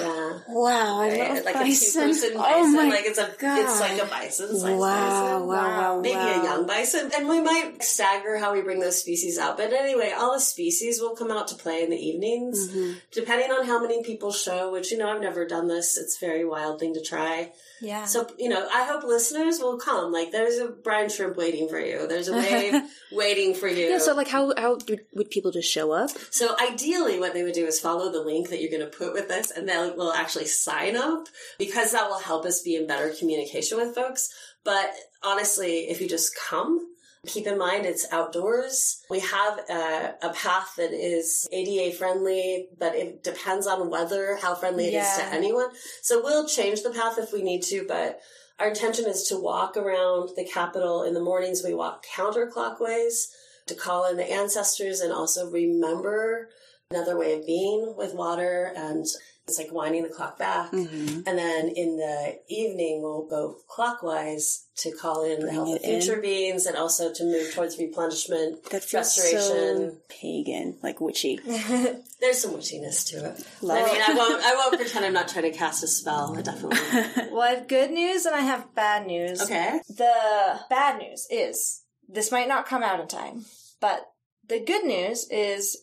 C: yeah.
B: Wow, I
C: Right?
B: love
C: like
B: bison.
C: a two-person bison.
B: Oh my
C: like it's a,
B: God.
C: it's like a bison.
B: Wow,
C: bison.
B: wow, wow,
C: Maybe
B: wow.
C: a young bison. And we might stagger how we bring those species out. But anyway, all the species will come out to play in the evenings.
B: Mhm.
C: Depending on how many people show, which, you know, I've never done this. It's a very wild thing to try.
A: Yeah.
C: So, you know, I hope listeners will come. Like, there's a brine shrimp waiting for you. There's a wave waiting for you.
B: Yeah, so like how how would, would people just show up?
C: So ideally, what they would do is follow the link that you're going to put with this, and will actually sign up because that will help us be in better communication with folks. But honestly, if you just come, keep in mind it's outdoors. We have a, a path that is ADA friendly, but it depends on weather, how friendly it is
A: Yeah.
C: to anyone. So we'll change the path if we need to, but our intention is to walk around the Capitol in the mornings. We walk counterclockwise to call in the ancestors and also remember another way of being with water and it's like winding the clock back.
B: Mm-hmm.
C: And then in the evening, we'll go clockwise to call in the health of
B: it in.
C: future beings and also to move towards replenishment.
B: That feels so
C: Restoration.
B: pagan, like witchy.
C: There's some witchiness to it.
B: Love
C: I mean, I won't, I won't pretend I'm not trying to cast a spell. I definitely.
A: well, I have good news and I have bad news.
C: Okay.
A: The bad news is this might not come out in time, but the good news is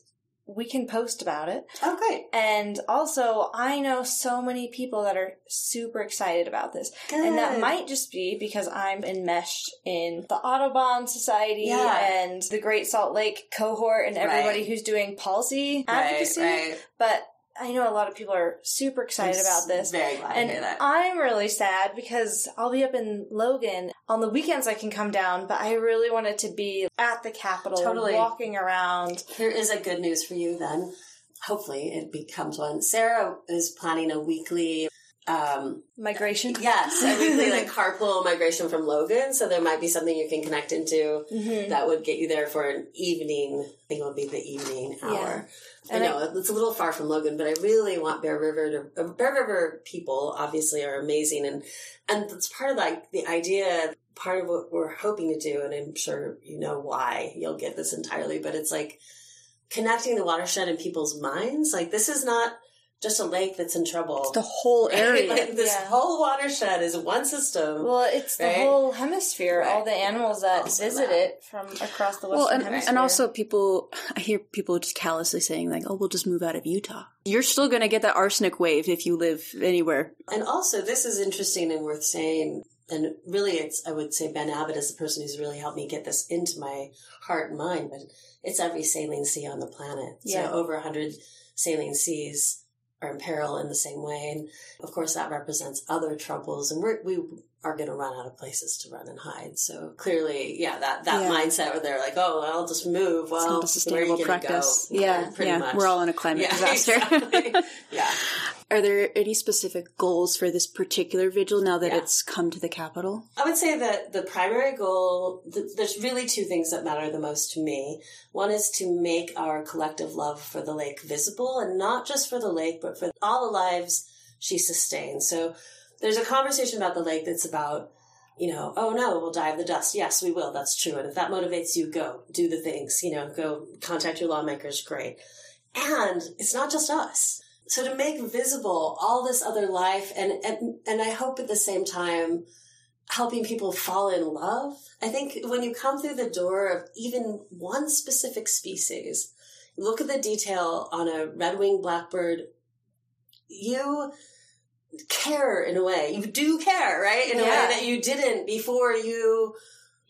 A: we can post about it.
C: Oh, okay.
A: And also, I know so many people that are super excited about this. And that might just be because I'm enmeshed in the Audubon Society
C: Yeah.
A: and the Great Salt Lake cohort and everybody
C: Right.
A: who's doing policy
C: Right,
A: advocacy.
C: right.
A: But I know a lot of people are super excited
C: I'm
A: about this.
C: Very glad
A: And
C: to hear that.
A: I'm really sad because I'll be up in Logan. On the weekends I can come down, but I really wanted to be at the Capitol,
C: Totally.
A: walking around.
C: Here is a good news for you then. Hopefully it becomes one. Sarah is planning a weekly um
A: Migration.
C: yes, a weekly like carpool migration from Logan. So there might be something you can connect into
A: Mhm.
C: that would get you there for an evening. I think it would be the evening hour. I
A: And I-
C: know it's a little far from Logan, but I really want Bear River to. uh, Bear River people obviously are amazing, and and it's part of like the idea. Part of what we're hoping to do, and I'm sure you know why. You'll get this entirely, but it's like connecting the watershed in people's minds. Like this is not just a lake that's in trouble.
B: The whole
C: Right?
B: area.
C: Like this
A: Yeah.
C: whole watershed is one system.
A: Well, it's the
C: Right?
A: whole hemisphere, All the animals that
C: Also
A: visit
C: that.
A: it from across the western
B: Well, and,
A: hemisphere.
B: and also people, I hear people just callously saying like, "Oh, we'll just move out of Utah." You're still going to get that arsenic wave if you live anywhere.
C: And also, this is interesting and worth saying. And really, it's, I would say Ben Abbott is the person who's really helped me get this into my heart and mind, but it's every saline sea on the planet.
A: Yeah.
C: So over 100 saline seas are in peril in the same way. And of course, that represents other troubles. And we're, we are going to run out of places to run and hide. So clearly, yeah, that, that
B: Yeah.
C: mindset where they're like, oh, I'll just move. Well,
B: it's not a
C: where are
B: sustainable practice.
C: Go?
B: Yeah,
C: pretty
B: yeah.
C: much.
B: We're all in a climate
C: Yeah,
B: disaster.
C: exactly. yeah.
B: Are there any specific goals for this particular vigil now that
C: Yeah.
B: it's come to the capitol?
C: I would say that the primary goal, th- there's really two things that matter the most to me. One is to make our collective love for the lake visible, and not just for the lake, but for all the lives she sustains. So there's a conversation about the lake that's about, you know, oh no, we'll die of the dust. Yes, we will. That's true. And if that motivates you, go do the things, you know, go contact your lawmakers. Great. And it's not just us. So to make visible all this other life and, and, and I hope at the same time, helping people fall in love. I think when you come through the door of even one specific species, look at the detail on a red-winged blackbird, you care in a way. You do care, right? In a
A: Yeah.
C: way that you didn't before you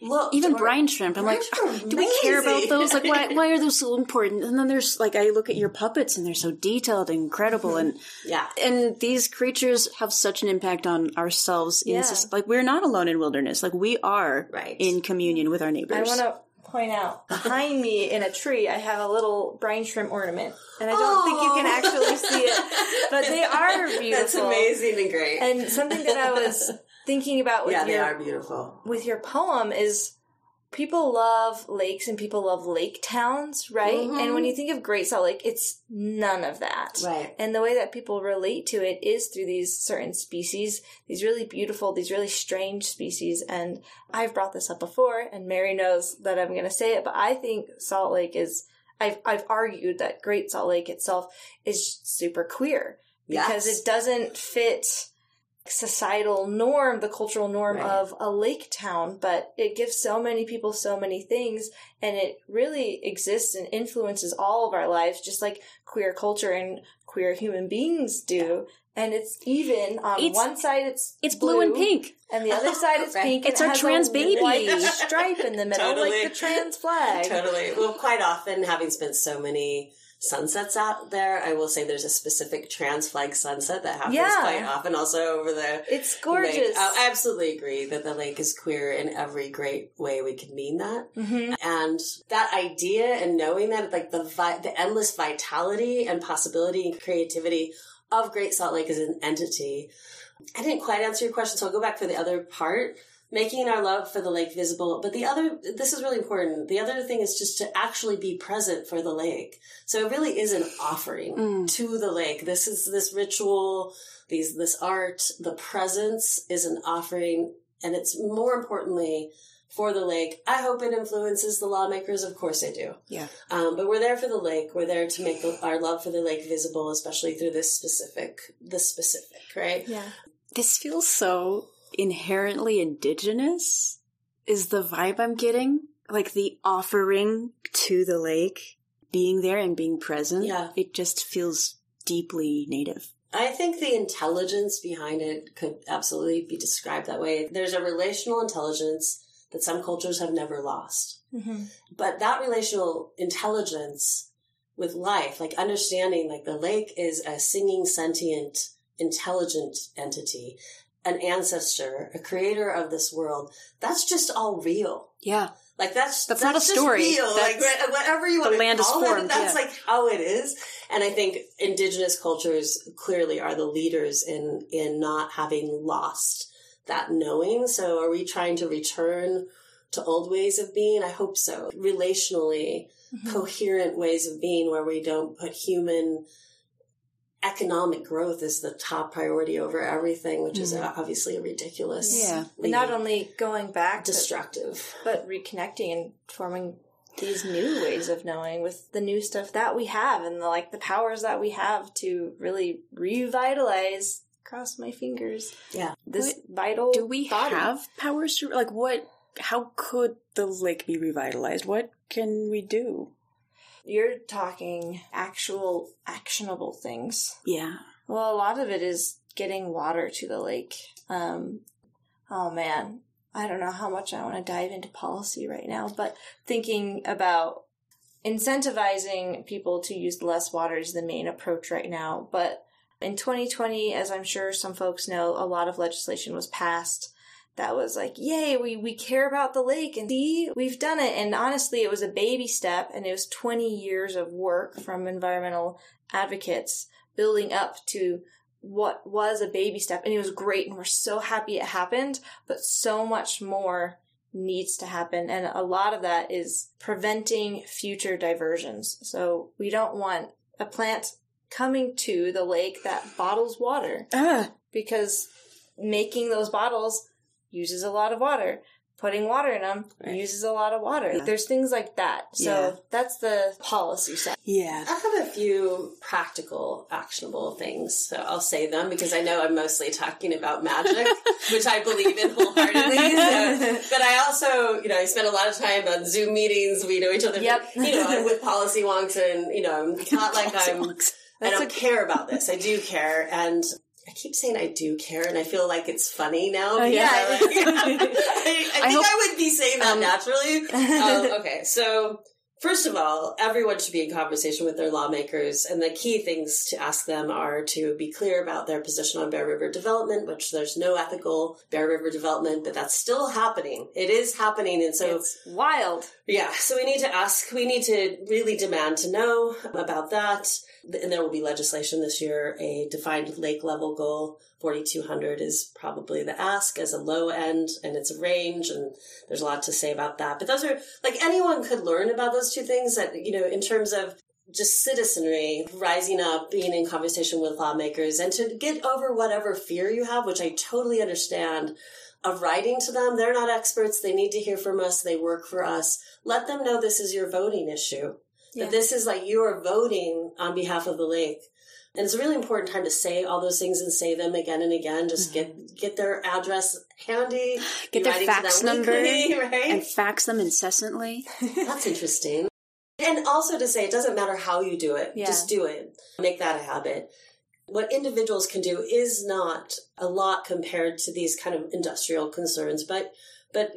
C: looked.
B: Even brine shrimp. I'm like, do we care about those? Like, why, why are those so important? And then there's like, I look at your puppets and they're so detailed and incredible. And
C: yeah.
B: and these creatures have such an impact on ourselves. In
A: Yeah.
B: soc- like we're not alone in wilderness. Like we are
C: Right.
B: in communion with our neighbors.
A: I want to point out behind me in a tree, I have a little brine shrimp ornament, and I don't think you can actually see it, but they are beautiful.
C: That's amazing and great.
A: And something that I was thinking about with
C: yeah, they
A: your
C: are beautiful.
A: with your poem is people love lakes and people love lake towns, right?
C: Mhm.
A: And when you think of Great Salt Lake, it's none of that.
C: Right.
A: And the way that people relate to it is through these certain species, these really beautiful, these really strange species. And I've brought this up before, and Mary knows that I'm going to say it, but I think Salt Lake is, I've, I've argued that Great Salt Lake itself is super queer because
C: Yes.
A: it doesn't fit societal norm, the cultural norm
C: Right.
A: of a lake town, but it gives so many people so many things and it really exists and influences all of our lives, just like queer culture and queer human beings do. And it's even on
B: It's-
A: one side it's
B: it's blue and pink.
A: and the other side it's
C: Right.
A: pink.
B: It's
A: and it
B: our
A: has
B: trans
A: a
B: baby.
A: white stripe in the middle,
C: Totally.
A: like the trans flag.
C: Totally. Well, quite often, having spent so many sunsets out there, I will say there's a specific trans flag sunset that happens
A: Yeah.
C: quite often also over the
A: It's
C: lake.
A: gorgeous.
C: I absolutely agree that the lake is queer in every great way we can mean that.
A: hmm
C: And that idea and knowing that, like the vi- the endless vitality and possibility and creativity of Great Salt Lake as an entity. I didn't quite answer your question, so I'll go back for the other part. Making our love for the lake visible. But the other, this is really important. The other thing is just to actually be present for the lake. So it really is an offering
B: Mm.
C: to the lake. This is this ritual, these, this art, the presence is an offering. And it's more importantly, for the lake. I hope it influences the lawmakers. Of course I do.
B: Yeah.
C: Um, but we're there for the lake. We're there to make the, our love for the lake visible, especially through this specific, this specific, right?
A: Yeah.
B: This feels so inherently indigenous. Is the vibe I'm getting like the offering to the lake? being there and being present.
C: Yeah.
B: It just feels deeply native.
C: I think the intelligence behind it could absolutely be described that way. There's a relational intelligence that some cultures have never lost.
A: Mm-hmm.
C: But that relational intelligence with life, like understanding like the lake is a singing, sentient, intelligent entity, an ancestor, a creator of this world, that's just all real.
B: Yeah.
C: Like that's
B: That's not a
C: just
B: story.
C: Real. like
B: That's-
C: wha- whatever you
B: the
C: want
B: land
C: to
B: is
C: call
B: formed,
C: it, that's
B: yeah.
C: like how it is. And I think indigenous cultures clearly are the leaders in in not having lost that knowing. So are we trying to return to old ways of being? I hope so. Relationally
B: Mm-hmm.
C: coherent ways of being where we don't put human economic growth is the top priority over everything, which is
B: Mhm.
C: obviously a ridiculous
B: Yeah.
A: And not only going back
C: destructive.
A: but reconnecting and forming these new ways of knowing with the new stuff that we have and the, like the powers that we have to really revitalize cross my fingers
C: Yeah.
A: this vital
B: Do we
A: body.
B: have powers to like what? How could the lake be revitalized? What can we do?
A: You're talking actual actionable things
B: Yeah.
A: well a lot of it is getting water to the lake um oh man i don't know how much i want to dive into policy right now but thinking about incentivizing people to use less water is the main approach right now. But in 2020, as I'm sure some folks know, a lot of legislation was passed that was like, yay, we, we care about the lake and see, we've done it. And honestly, it was a baby step and it was 20 years of work from environmental advocates building up to what was a baby step. And it was great. And we're so happy it happened, but so much more needs to happen. And a lot of that is preventing future diversions. So we don't want a plant coming to the lake that bottles water
B: Ah.
A: because making those bottles uses a lot of water. Putting water in them
B: Right.
A: uses a lot of water.
B: Yeah.
A: There's things like that. So
B: Yeah.
A: that's the policy side.
B: Yeah.
C: I have a few practical, actionable things. So I'll say them because I know I'm mostly talking about magic, which I believe in wholeheartedly. So- but I also, you know, I spend a lot of time on Zoom meetings. We know each other.
A: Yep.
C: You know, I'm with policy wonks and, you know, it's not like I'm, I
A: That's
C: don't care about this. I do care. And I keep saying I do care, and I feel like it's funny now.
B: Oh, yeah.
C: I, like- I, I
B: I
C: think
B: hope-
C: I would be saying that
B: um,
C: naturally. Um, okay, so first of all, everyone should be in conversation with their lawmakers, and the key things to ask them are to be clear about their position on Bear River development, which there's no ethical Bear River development, but that's still happening. It is happening, and so
A: it's wild.
C: Yeah, so we need to ask, we need to really demand to know about that. And there will be legislation this year, a defined lake level goal. 4,200 is probably the ask as a low end, and it's a range, and there's a lot to say about that. But those are, like, anyone could learn about those two things that, you know, in terms of just citizenry, rising up, being in conversation with lawmakers, and to get over whatever fear you have, which I totally understand of writing to them. They're not experts. They need to hear from us. They work for us. Let them know this is your voting issue.
A: Yeah.
C: That this is like you are voting on behalf of the lake. And it's a really important time to say all those things and say them again and again. Just get get their address handy.
B: Mm-hmm. Get their fax number
C: weekly, right?
B: and fax them incessantly.
C: That's interesting. And also to say it doesn't matter how you do it,
A: Yeah.
C: just do it. Make that a habit. What individuals can do is not a lot compared to these kind of industrial concerns, but but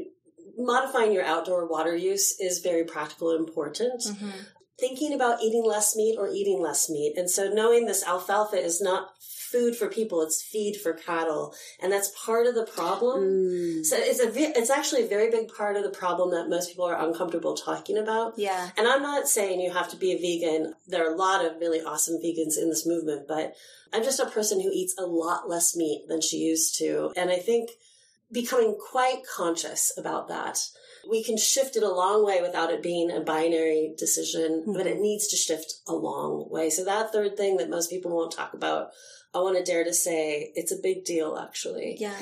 C: modifying your outdoor water use is very practical and important. Mm-hmm. Thinking about eating less meat or eating less meat. And so knowing this alfalfa is not food for people, it's feed for cattle. And that's part of the problem.
B: Mm.
C: So it's a, it's actually a very big part of the problem that most people are uncomfortable talking about.
A: Yeah.
C: And I'm not saying you have to be a vegan. There are a lot of really awesome vegans in this movement, but I'm just a person who eats a lot less meat than she used to. And I think becoming quite conscious about that. We can shift it a long way without it being a binary decision, but it mm-hmm. needs to shift a long way. So that third thing that most people won't talk about, I want to dare to say it's a big deal actually.
A: Yeah.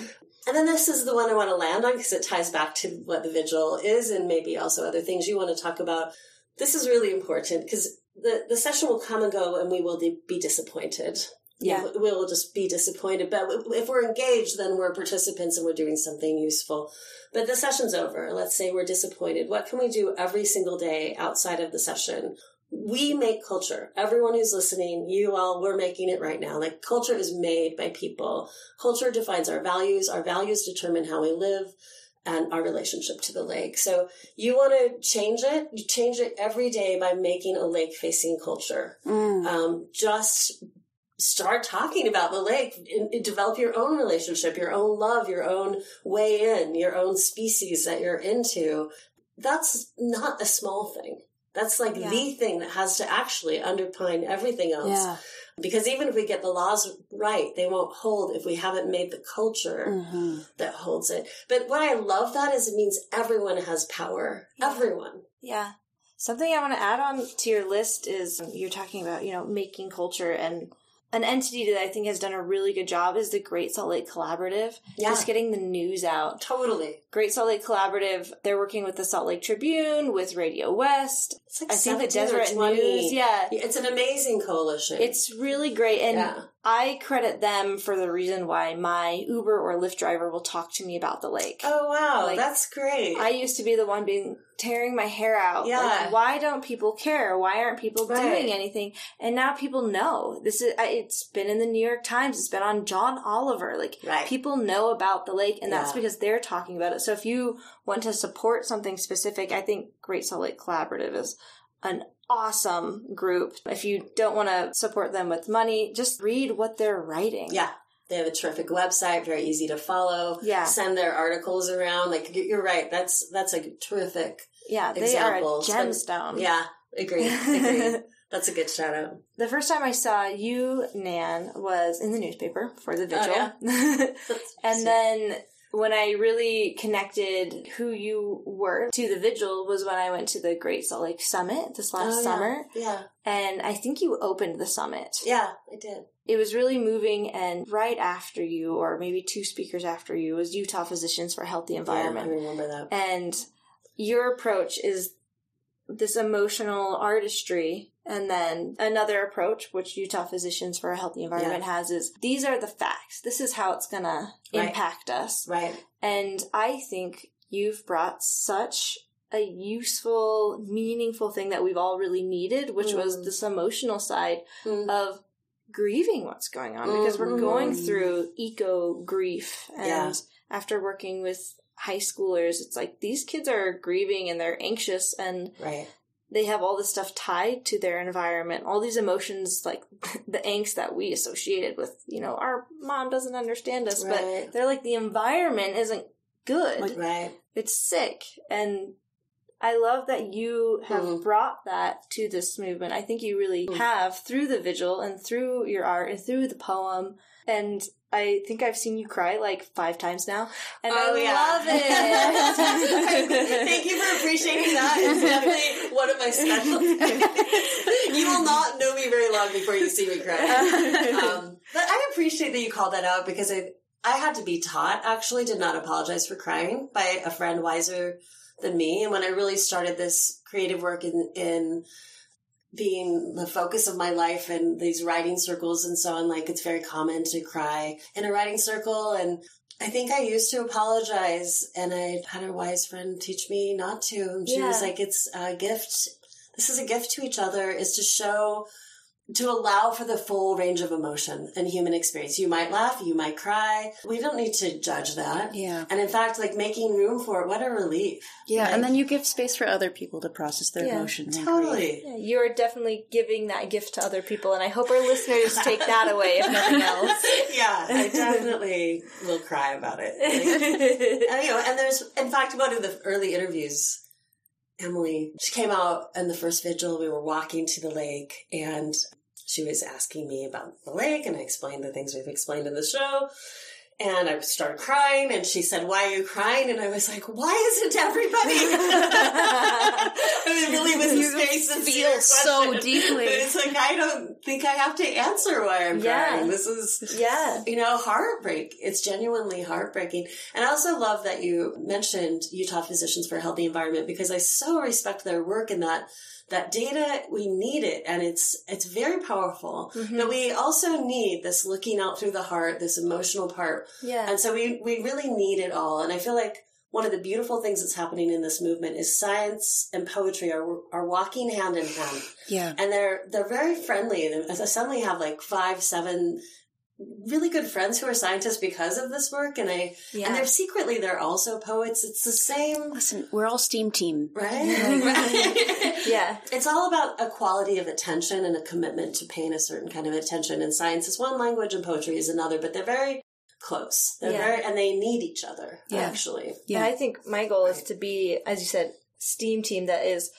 C: And then this is the one I want to land on because it ties back to what the vigil is and maybe also other things you want to talk about. This is really important because the, the session will come and go and we will be disappointed.
A: Yeah.
C: We- We'll just be disappointed. But if we're engaged, then we're participants and we're doing something useful. But the session's over. Let's say we're disappointed. What can we do every single day outside of the session? we make culture. Everyone who's listening, you all, we're making it right now. Like culture is made by people. Culture defines our values. Our values determine how we live and our relationship to the lake. So you want to change it. You change it every day by making a lake facing culture.
B: Mm.
C: Um, just start talking about the lake develop your own relationship, your own love, your own way in, your own species that you're into. That's not a small thing. That's like
A: Yeah.
C: the thing that has to actually underpin everything else.
B: Yeah.
C: Because even if we get the laws right, they won't hold if we haven't made the culture
B: hmm
C: that holds it. But what I love that is it means everyone has power.
A: Yeah.
C: Everyone.
A: Yeah. Something I want to add on to your list is you're talking about, you know, making culture and an entity that I think has done a really good job is the Great Salt Lake Collaborative.
C: Yeah.
A: Just getting the news out.
C: Totally.
A: Great Salt Lake Collaborative, they're working with the Salt Lake Tribune, with Radio West.
C: It's like
A: I think the
C: 17 or
A: Deseret
C: 20.
A: News, yeah.
C: It's an amazing coalition.
A: It's really great. And
C: Yeah.
A: I credit them for the reason why my Uber or Lyft driver will talk to me about the lake.
C: Oh wow,
A: Like,
C: that's great.
A: I used to be the one being tearing my hair out.
C: Yeah.
A: Like, why don't people care? Why aren't people
C: Right.
A: doing anything? And now people know. This is. It's been in the New York Times. It's been on John Oliver. Like
C: Right.
A: people know about the lake, and that's because they're talking about it. So if you want to support something specific, I think Great Salt Lake Collaborative is an awesome group. If you don't want to support them with money, just read what they're writing.
C: yeah. They have a terrific website, very easy to follow.
A: Yeah.
C: Send their articles around. Like you- you're right. That's that's a terrific.
A: Yeah, they
C: Examples,
A: are
C: but-
A: gemstone.
C: Yeah, agreed. agreed. That's a good shout out.
A: The first time I saw you, Nan, was in the newspaper for the oh, vigil.
C: Oh,
A: and then when I really connected who you were to the vigil was when I went to the Great Salt Lake Summit this last
C: Oh, yeah.
A: summer.
C: Yeah,
A: And I think you opened the summit.
C: yeah, I did.
A: It was really moving. And right after you, or maybe two speakers after you, was Utah Physicians for a Healthy Environment.
C: Yeah, I remember that.
A: And your approach is this emotional artistry. And then another approach, which Utah Physicians for a Healthy Environment has, is these are the facts. This is how it's going to
C: Right.
A: impact us.
C: Right.
A: And I think you've brought such a useful, meaningful thing that we've all really needed, which was
C: Mm.
A: this emotional side
C: Mm.
A: of grieving what's going on because we're
C: Mhm.
A: going through eco grief and
C: Yeah.
A: after working with high schoolers it's like these kids are grieving and they're anxious and
C: Right.
A: They have all this stuff tied to their environment all these emotions like the angst that we associated with you know our mom doesn't understand us
C: Right.
A: but they're like the environment isn't good
C: Right.
A: it's sick and i love that you have
C: Mhm.
A: brought that to this movement i think you really
C: Mm.
A: have through the vigil and through your art and through the poem and i think i've seen you cry like five times now and
C: Oh,
A: i
C: yeah.
A: love it
C: Thank you for appreciating that. It's definitely one of my specialties. you will not know me very long before you see me cry. Um, but I appreciate that you called that out because I I had to be taught actually to not apologize for crying by a friend wiser than me. And when I really started this creative work in in being the focus of my life and these writing circles and so on, like it's very common to cry in a writing circle and I think I used to apologize and I had a wise friend teach me not to. And she was like, it's a gift. This is a gift to each other is to show, to allow for the full range of emotion and human experience. You might laugh, you might cry. We don't need to judge that.
B: Yeah.
C: And in fact, like making room for it, what a relief.
B: Yeah,
C: Like,
B: and then you give space for other people to process their
A: Yeah,
B: emotions.
C: Totally.
A: Yeah, you're definitely giving that gift to other people and i hope our listeners take that away if nothing else
C: yeah, I definitely will cry about it. Like, And, you know, and there's, in fact, one of the early interviews, Emily, she came out in the first vigil. We were walking to the lake and she was asking me about the lake and I explained the things we've explained in the show. And I started crying and she said, why are you crying? And I was like, why isn't everybody? I mean, it really was
B: You
C: sincere
B: feel so deeply.
C: It's like, I don't think I have to answer why I'm
A: Yeah.
C: crying. This is,
A: yeah
C: you know, heartbreak. It's genuinely heartbreaking. And I also love that you mentioned Utah Physicians for a Healthy Environment because I so respect their work in that that data we need it and it's it's very powerful.
A: Mhm.
C: But we also need this looking out through the heart, this emotional part.
A: yeah
C: And so we we really need it all. And I feel like one of the beautiful things that's happening in this movement is science and poetry are are walking hand in hand.
B: Yeah.
C: And they're they're very friendly and I suddenly have like five, seven really good friends who are scientists because of this work and I
D: Yeah.
C: and they're secretly they're also poets. It's the same
B: Listen, we're all steam team.
C: right?
D: yeah.
C: It's all about a quality of attention and a commitment to paying a certain kind of attention. And science is one language and poetry is another, but they're very close. They're
D: Yeah.
C: very, and they need each other,
B: Yeah.
C: actually.
B: Yeah.
D: And I think my goal is to be, as you said, STEAM team that is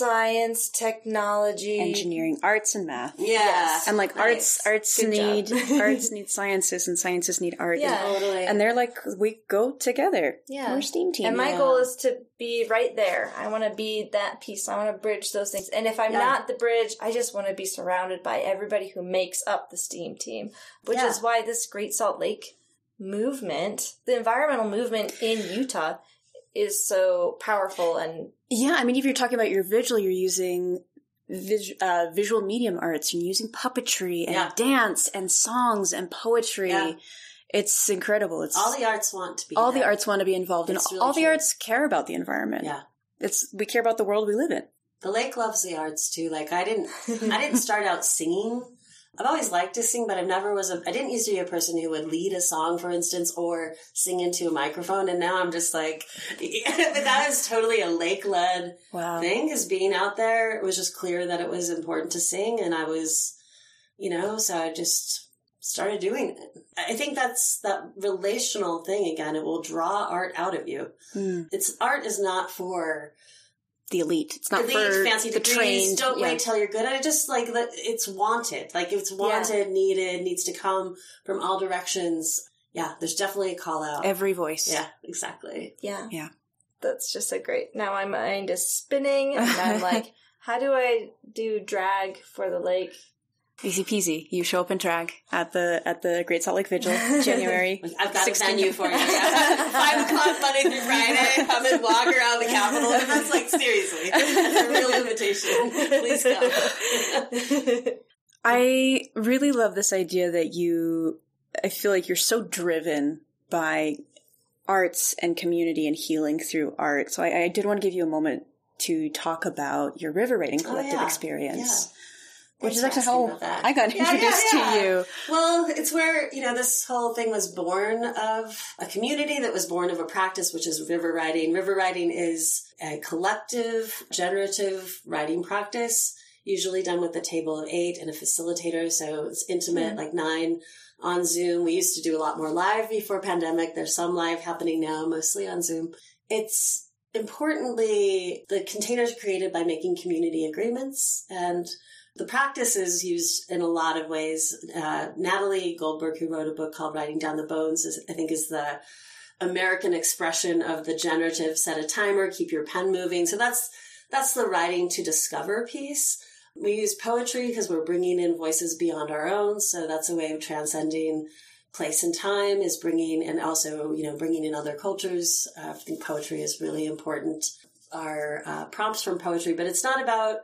D: science, technology,
B: Engineering, arts, and math.
C: Yeah.
D: Yes.
B: And like
C: Nice.
B: arts, arts
D: Good
B: need arts need sciences, and sciences need art.
D: Yeah.
B: and,
C: Totally.
B: and they're like we go together.
D: Yeah.
B: we're steam team.
D: And my
C: Yeah.
D: goal is to be right there. I want to be that piece. I want to bridge those things. And if I'm
C: Yeah.
D: not the bridge, I just want to be surrounded by everybody who makes up the STEAM team, which
C: Yeah.
D: is why this Great Salt Lake movement, the environmental movement in Utah, is so powerful and
B: Yeah, I mean, if you're talking about your vigil, you're using vis- uh, visual medium arts. You're using puppetry and
C: Yeah.
B: dance and songs and poetry.
C: Yeah.
B: It's incredible. It's
C: all the arts want to be
B: all the arts want to be involved,
C: It's
B: and
C: really
B: all the arts care about the environment.
C: Yeah.
B: it's we care about the world we live in.
C: The lake loves the arts too. Like I didn't, I didn't start out singing. I've always liked to sing, but I've never was a, I didn't used to be a person who would lead a song, for instance, or sing into a microphone. And now I'm just like, but that is totally a lake led
B: Wow.
C: thing because being out there, it was just clear that it was important to sing. And I was, you know, so I just started doing it. I think that's that relational thing again. It will draw art out of you.
B: Hmm.
C: It's art is not for
B: The elite. It's not
C: elite
B: for
C: fancy
B: the
C: degrees.
B: trained.
C: Don't
B: yeah.
C: wait till you're good at it. Just like that, it's wanted. Like it's wanted, needed, needs to come from all directions. Yeah, there's definitely a call out.
B: Every voice.
C: yeah, exactly.
D: yeah.
B: Yeah.
D: That's just a great. Now my mind is spinning and I'm like, how do I do drag for the lake?
B: Easy peasy. You show up in drag at the at the Great Salt Lake Vigil, January.
C: I've got
B: 16th.
C: a venue for you. Five o'clock Monday through Friday. Come and walk around the Capitol. That's like seriously, a real invitation. Please come.
B: I really love this idea that you, I feel like you're so driven by arts and community and healing through art. So I, I did want to give you a moment to talk about your river writing oh, collective
C: yeah.
B: experience,
C: Yeah.
B: Which is actually how
C: that.
B: I got
C: Yeah, yeah,
B: introduced
C: yeah.
B: to you.
C: Well, it's where, you know, this whole thing was born of a community that was born of a practice, which is river writing. River writing is a collective, generative writing practice, usually done with a table of eight and a facilitator. So it's intimate, hmm. like nine on Zoom. We used to do a lot more live before pandemic. There's some live happening now, mostly on Zoom. It's importantly, the containers created by making community agreements and the practice is used in a lot of ways. Uh, Natalie Goldberg, who wrote a book called Writing Down the Bones, is, I think is the American expression of the generative set a timer, keep your pen moving. So that's, that's the writing to discover piece. We use poetry because we're bringing in voices beyond our own. So that's a way of transcending place and time is bringing, and also, you know, bringing in other cultures. Uh, I think poetry is really important. Our uh, prompts from poetry, but it's not about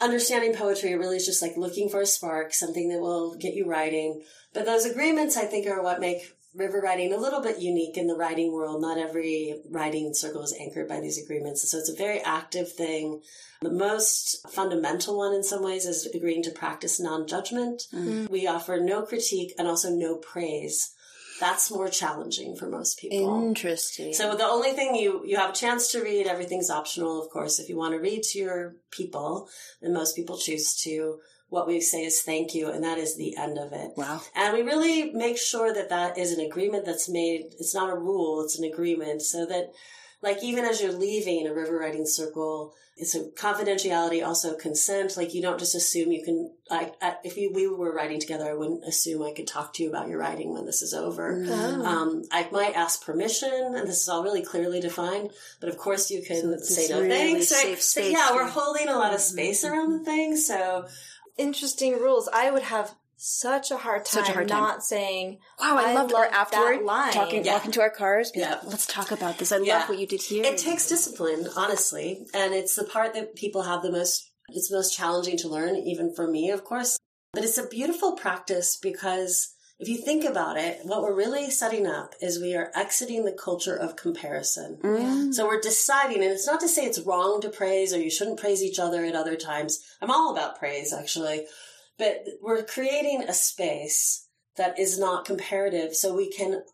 C: understanding poetry. Really is just like looking for a spark, something that will get you writing. But those agreements, I think, are what make river writing a little bit unique in the writing world. Not every writing circle is anchored by these agreements. So it's a very active thing. The most fundamental one in some ways is agreeing to practice non-judgment. Mm-hmm. We offer no critique and also no praise. That's more challenging for most people.
B: Interesting.
C: So the only thing you you have a chance to read, everything's optional, of course. If you want to read to your people, and most people choose to, what we say is thank you, and that is the end of it.
B: wow.
C: And we really make sure that that is an agreement that's made. It's not a rule; it's an agreement, so that, like, even as you're leaving a river writing circle, it's a confidentiality, also consent. Like, you don't just assume you can. I, I, if you, we were writing together, I wouldn't assume I could talk to you about your writing when this is over.
D: Oh.
C: Um, I might ask permission, and this is all really clearly defined. But of course, you can
B: So
C: say no
B: really
C: thanks. right? So, yeah, we're holding a lot of space around the thing. So
D: Interesting rules. I would have such a hard time,
B: Such a hard time.
D: not saying,
B: Wow, I,
D: I
B: loved
D: love
B: afterward
D: line.
B: talking,
C: Yeah.
B: walking to our cars.
C: Yeah.
B: like, let's talk about this. I
C: Yeah.
B: love what you did here.
C: it takes discipline, honestly, and it's the part that people have the most. It's most challenging to learn, even for me, of course. But it's a beautiful practice because if you think about it, what we're really setting up is we are exiting the culture of comparison.
B: Mm.
C: So we're deciding, and it's not to say it's wrong to praise or you shouldn't praise each other at other times. I'm all about praise, actually. But we're creating a space that is not comparative so we can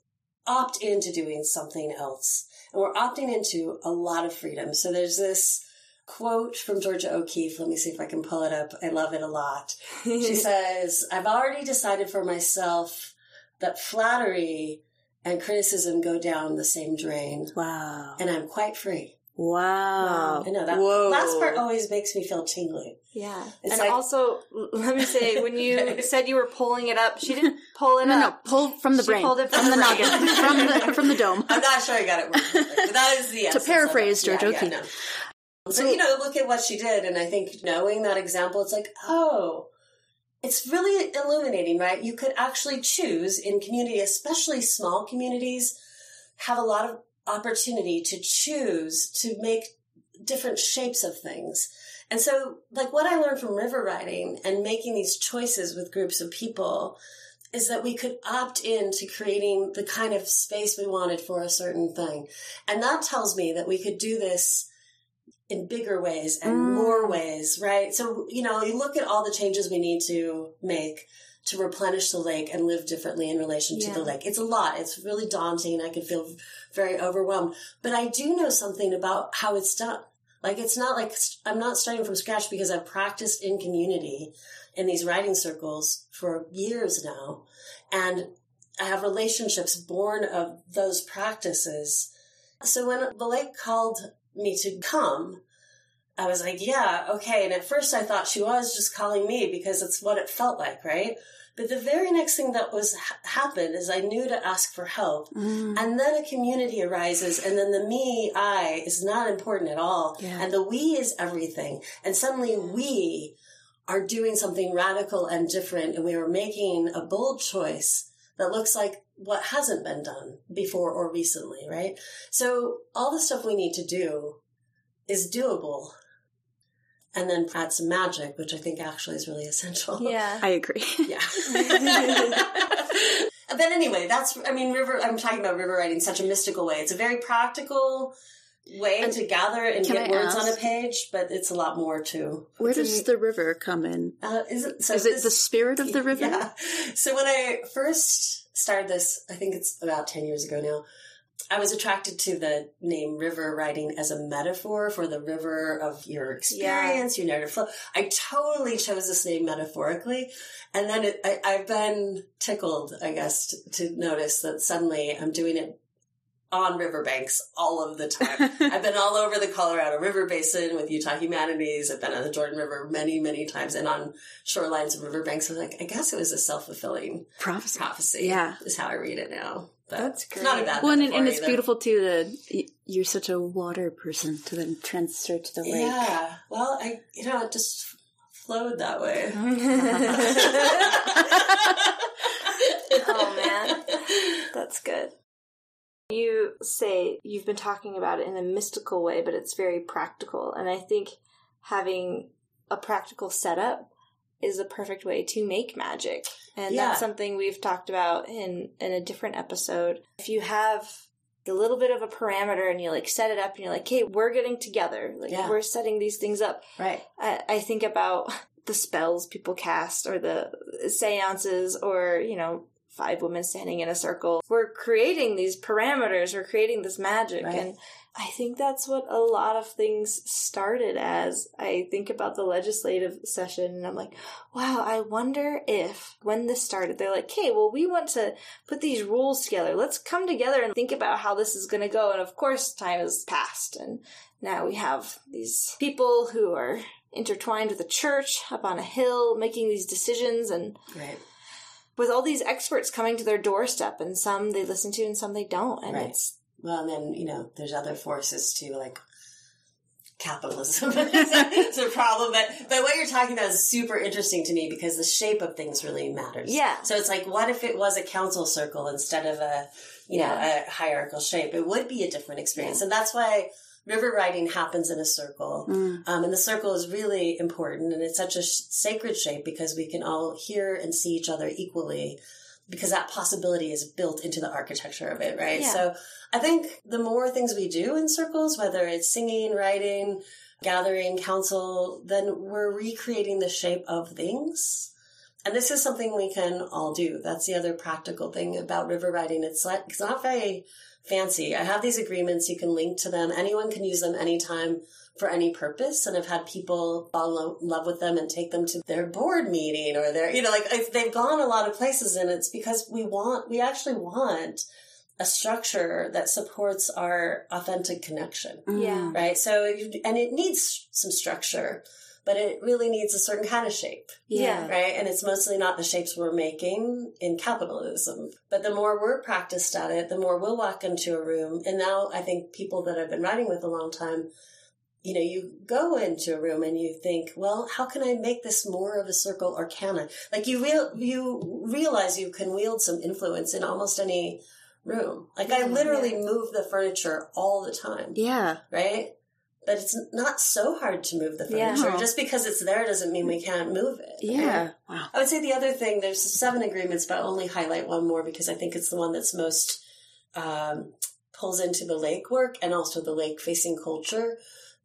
C: opt into doing something else. And we're opting into a lot of freedom. So there's this quote from Georgia O'Keeffe. Let me see if I can pull it up. I love it a lot. She says, I've already decided for myself that flattery and criticism go down the same drain,
B: Wow.
C: and I'm quite free.
B: Wow.
C: I know that
B: Whoa.
C: last part always makes me feel tingly.
A: Yeah.
C: It's
A: and
C: like-
A: also, let me say, when you said you were pulling it up, she didn't pull it
B: No, no,
A: up.
B: pull from the brain.
A: She
B: brain.
A: pulled it
B: from,
A: from
B: the
A: the
B: noggin. from the from the dome.
C: I'm not sure I got it wrong, but that is the essence of
B: paraphrase. George
C: Yeah, yeah,
B: O'Keeffe.
C: no. So, you know, look at what she did, and I think knowing that example, it's like, oh, it's really illuminating, right? You could actually choose in community, especially small communities, have a lot of opportunity to choose to make different shapes of things. And so, like what I learned from river writing and making these choices with groups of people is that we could opt in to creating the kind of space we wanted for a certain thing. And that tells me that we could do this in bigger ways and
B: Mm.
C: more ways, right? So, you know, you look at all the changes we need to make to replenish the lake and live differently in relation to
A: Yeah.
C: the lake. It's a lot. It's really daunting. I could feel very overwhelmed. But I do know something about how it's done. Like, it's not like I'm not starting from scratch because I've practiced in community in these writing circles for years now. And I have relationships born of those practices. So when the lake called me to come, I was like, yeah, okay. And at first I thought she was just calling me because it's what it felt like, right? But the very next thing that was ha- happened is I knew to ask for help.
B: Mm.
C: And then a community arises, and then the me, I is not important at all.
B: Yeah.
C: And the we is everything. And suddenly we are doing something radical and different, and we are making a bold choice that looks like what hasn't been done before or recently, right? So all the stuff we need to do is doable. And then add some magic, which I think actually is really essential.
A: Yeah.
B: I agree.
C: Yeah. but anyway, that's, I mean, river, I'm talking about river writing in such a mystical way. It's a very practical way
B: And
C: to gather and get
B: I
C: words on a page, but it's a lot more too.
B: Where
C: It's a-
B: does the river come in?
C: uh, is it, so
B: Is it the spirit of the river?
C: Yeah. So when I first started this, I think it's about 10 years ago now, I was attracted to the name river writing as a metaphor for the river of your experience, your narrative flow. I totally chose this name metaphorically. And then it, I, I've been tickled, I guess, to, to notice that suddenly I'm doing it on riverbanks all of the time. I've been all over the Colorado River Basin with Utah Humanities. I've been on the Jordan River many, many times and on shorelines of riverbanks. I'm like, I guess it was a self fulfilling
B: Prophecy.
C: prophecy.
B: Yeah.
C: Is how I read it now. But
A: That's
C: It's not a
A: great.
C: bad
B: Well, and, and it's
C: either.
B: beautiful too that you're such a water person to then transfer to the lake.
C: Yeah. Well, I, you know, it just flowed that way.
A: oh man, that's good. You say you've been talking about it in a mystical way, but it's very practical. And I think having a practical setup is a perfect way to make magic. And
C: Yeah.
A: that's something we've talked about in, in a different episode. If you have a little bit of a parameter and you like set it up and you're like, hey, we're getting together. Like
C: Yeah.
A: we're setting these things up.
C: Right.
A: I, I think about the spells people cast or the seances or, you know, five women standing in a circle. We're creating these parameters, we're creating this magic.
C: Right.
A: And I think that's what a lot of things started as. I think about the legislative session and I'm like, wow, I wonder if when this started, they're like, okay, well, we want to put these rules together. Let's come together and think about how this is going to go. And of course, time has passed and now we have these people who are intertwined with the church up on a hill making these decisions and
C: Right.
A: with all these experts coming to their doorstep and some they listen to and some they don't and
C: Right.
A: it's
C: Well, and then, you know, there's other forces too, like capitalism. it's a problem. But, but what you're talking about is super interesting to me because the shape of things really matters.
A: Yeah.
C: So it's like, what if it was a council circle instead of a, you know, a hierarchical shape? It would be a different experience. And that's why river writing happens in a circle.
B: Mm.
C: Um, and the circle is really important and it's such a sh- sacred shape because we can all hear and see each other equally. Because that possibility is built into the architecture of it, right?
A: Yeah.
C: So I think the more things we do in circles, whether it's singing, writing, gathering, council, then we're recreating the shape of things. And this is something we can all do. That's the other practical thing about river writing. It's like, it's not very fancy. I have these agreements. You can link to them. Anyone can use them anytime for any purpose. And I've had people fall in love with them and take them to their board meeting or their, you know, like if they've gone a lot of places and it's because we want, we actually want a structure that supports our authentic connection. Mm-hmm.
A: Yeah.
C: Right. So, and it needs some structure, but it really needs a certain kind of shape
A: Yeah.
C: right? And it's mostly not the shapes we're making in capitalism. But the more we're practiced at it, the more we'll walk into a room. And now I think people that I've been writing with a long time, you know, you go into a room and you think, well, how can I make this more of a circle or can I? Like you real, you realize you can wield some influence in almost any room. Like I literally move the furniture all the time
E: Yeah.
C: right? But it's not so hard to move the furniture.
E: No.
C: Just because it's there doesn't mean we can't move it.
E: Yeah. Wow.
C: I would say the other thing, there's seven agreements, but I'll only highlight one more because I think it's the one that's most um, pulls into the lake work and also the lake facing culture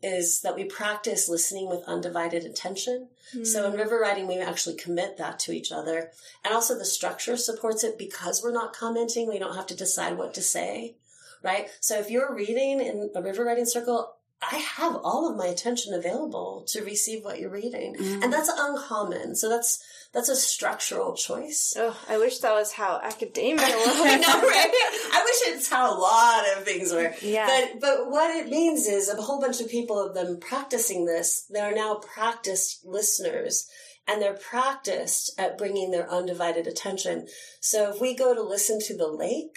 C: is that we practice listening with undivided attention. So in hmm. river writing, we actually commit that to each other. And also the structure supports it because we're not commenting. We don't have to decide what to say, right? So if you're reading in a river writing circle, I have all of my attention available to receive what you're reading. Mm. And that's uncommon. So that's, that's a structural choice.
A: Oh, I wish that was how academia
C: I know, right? I wish it's how a lot of things were.
A: Yeah.
C: But but what it means is a whole bunch of people have been practicing this. They're now practiced listeners. And they're practiced at bringing their undivided attention. So if we go to listen to the lake,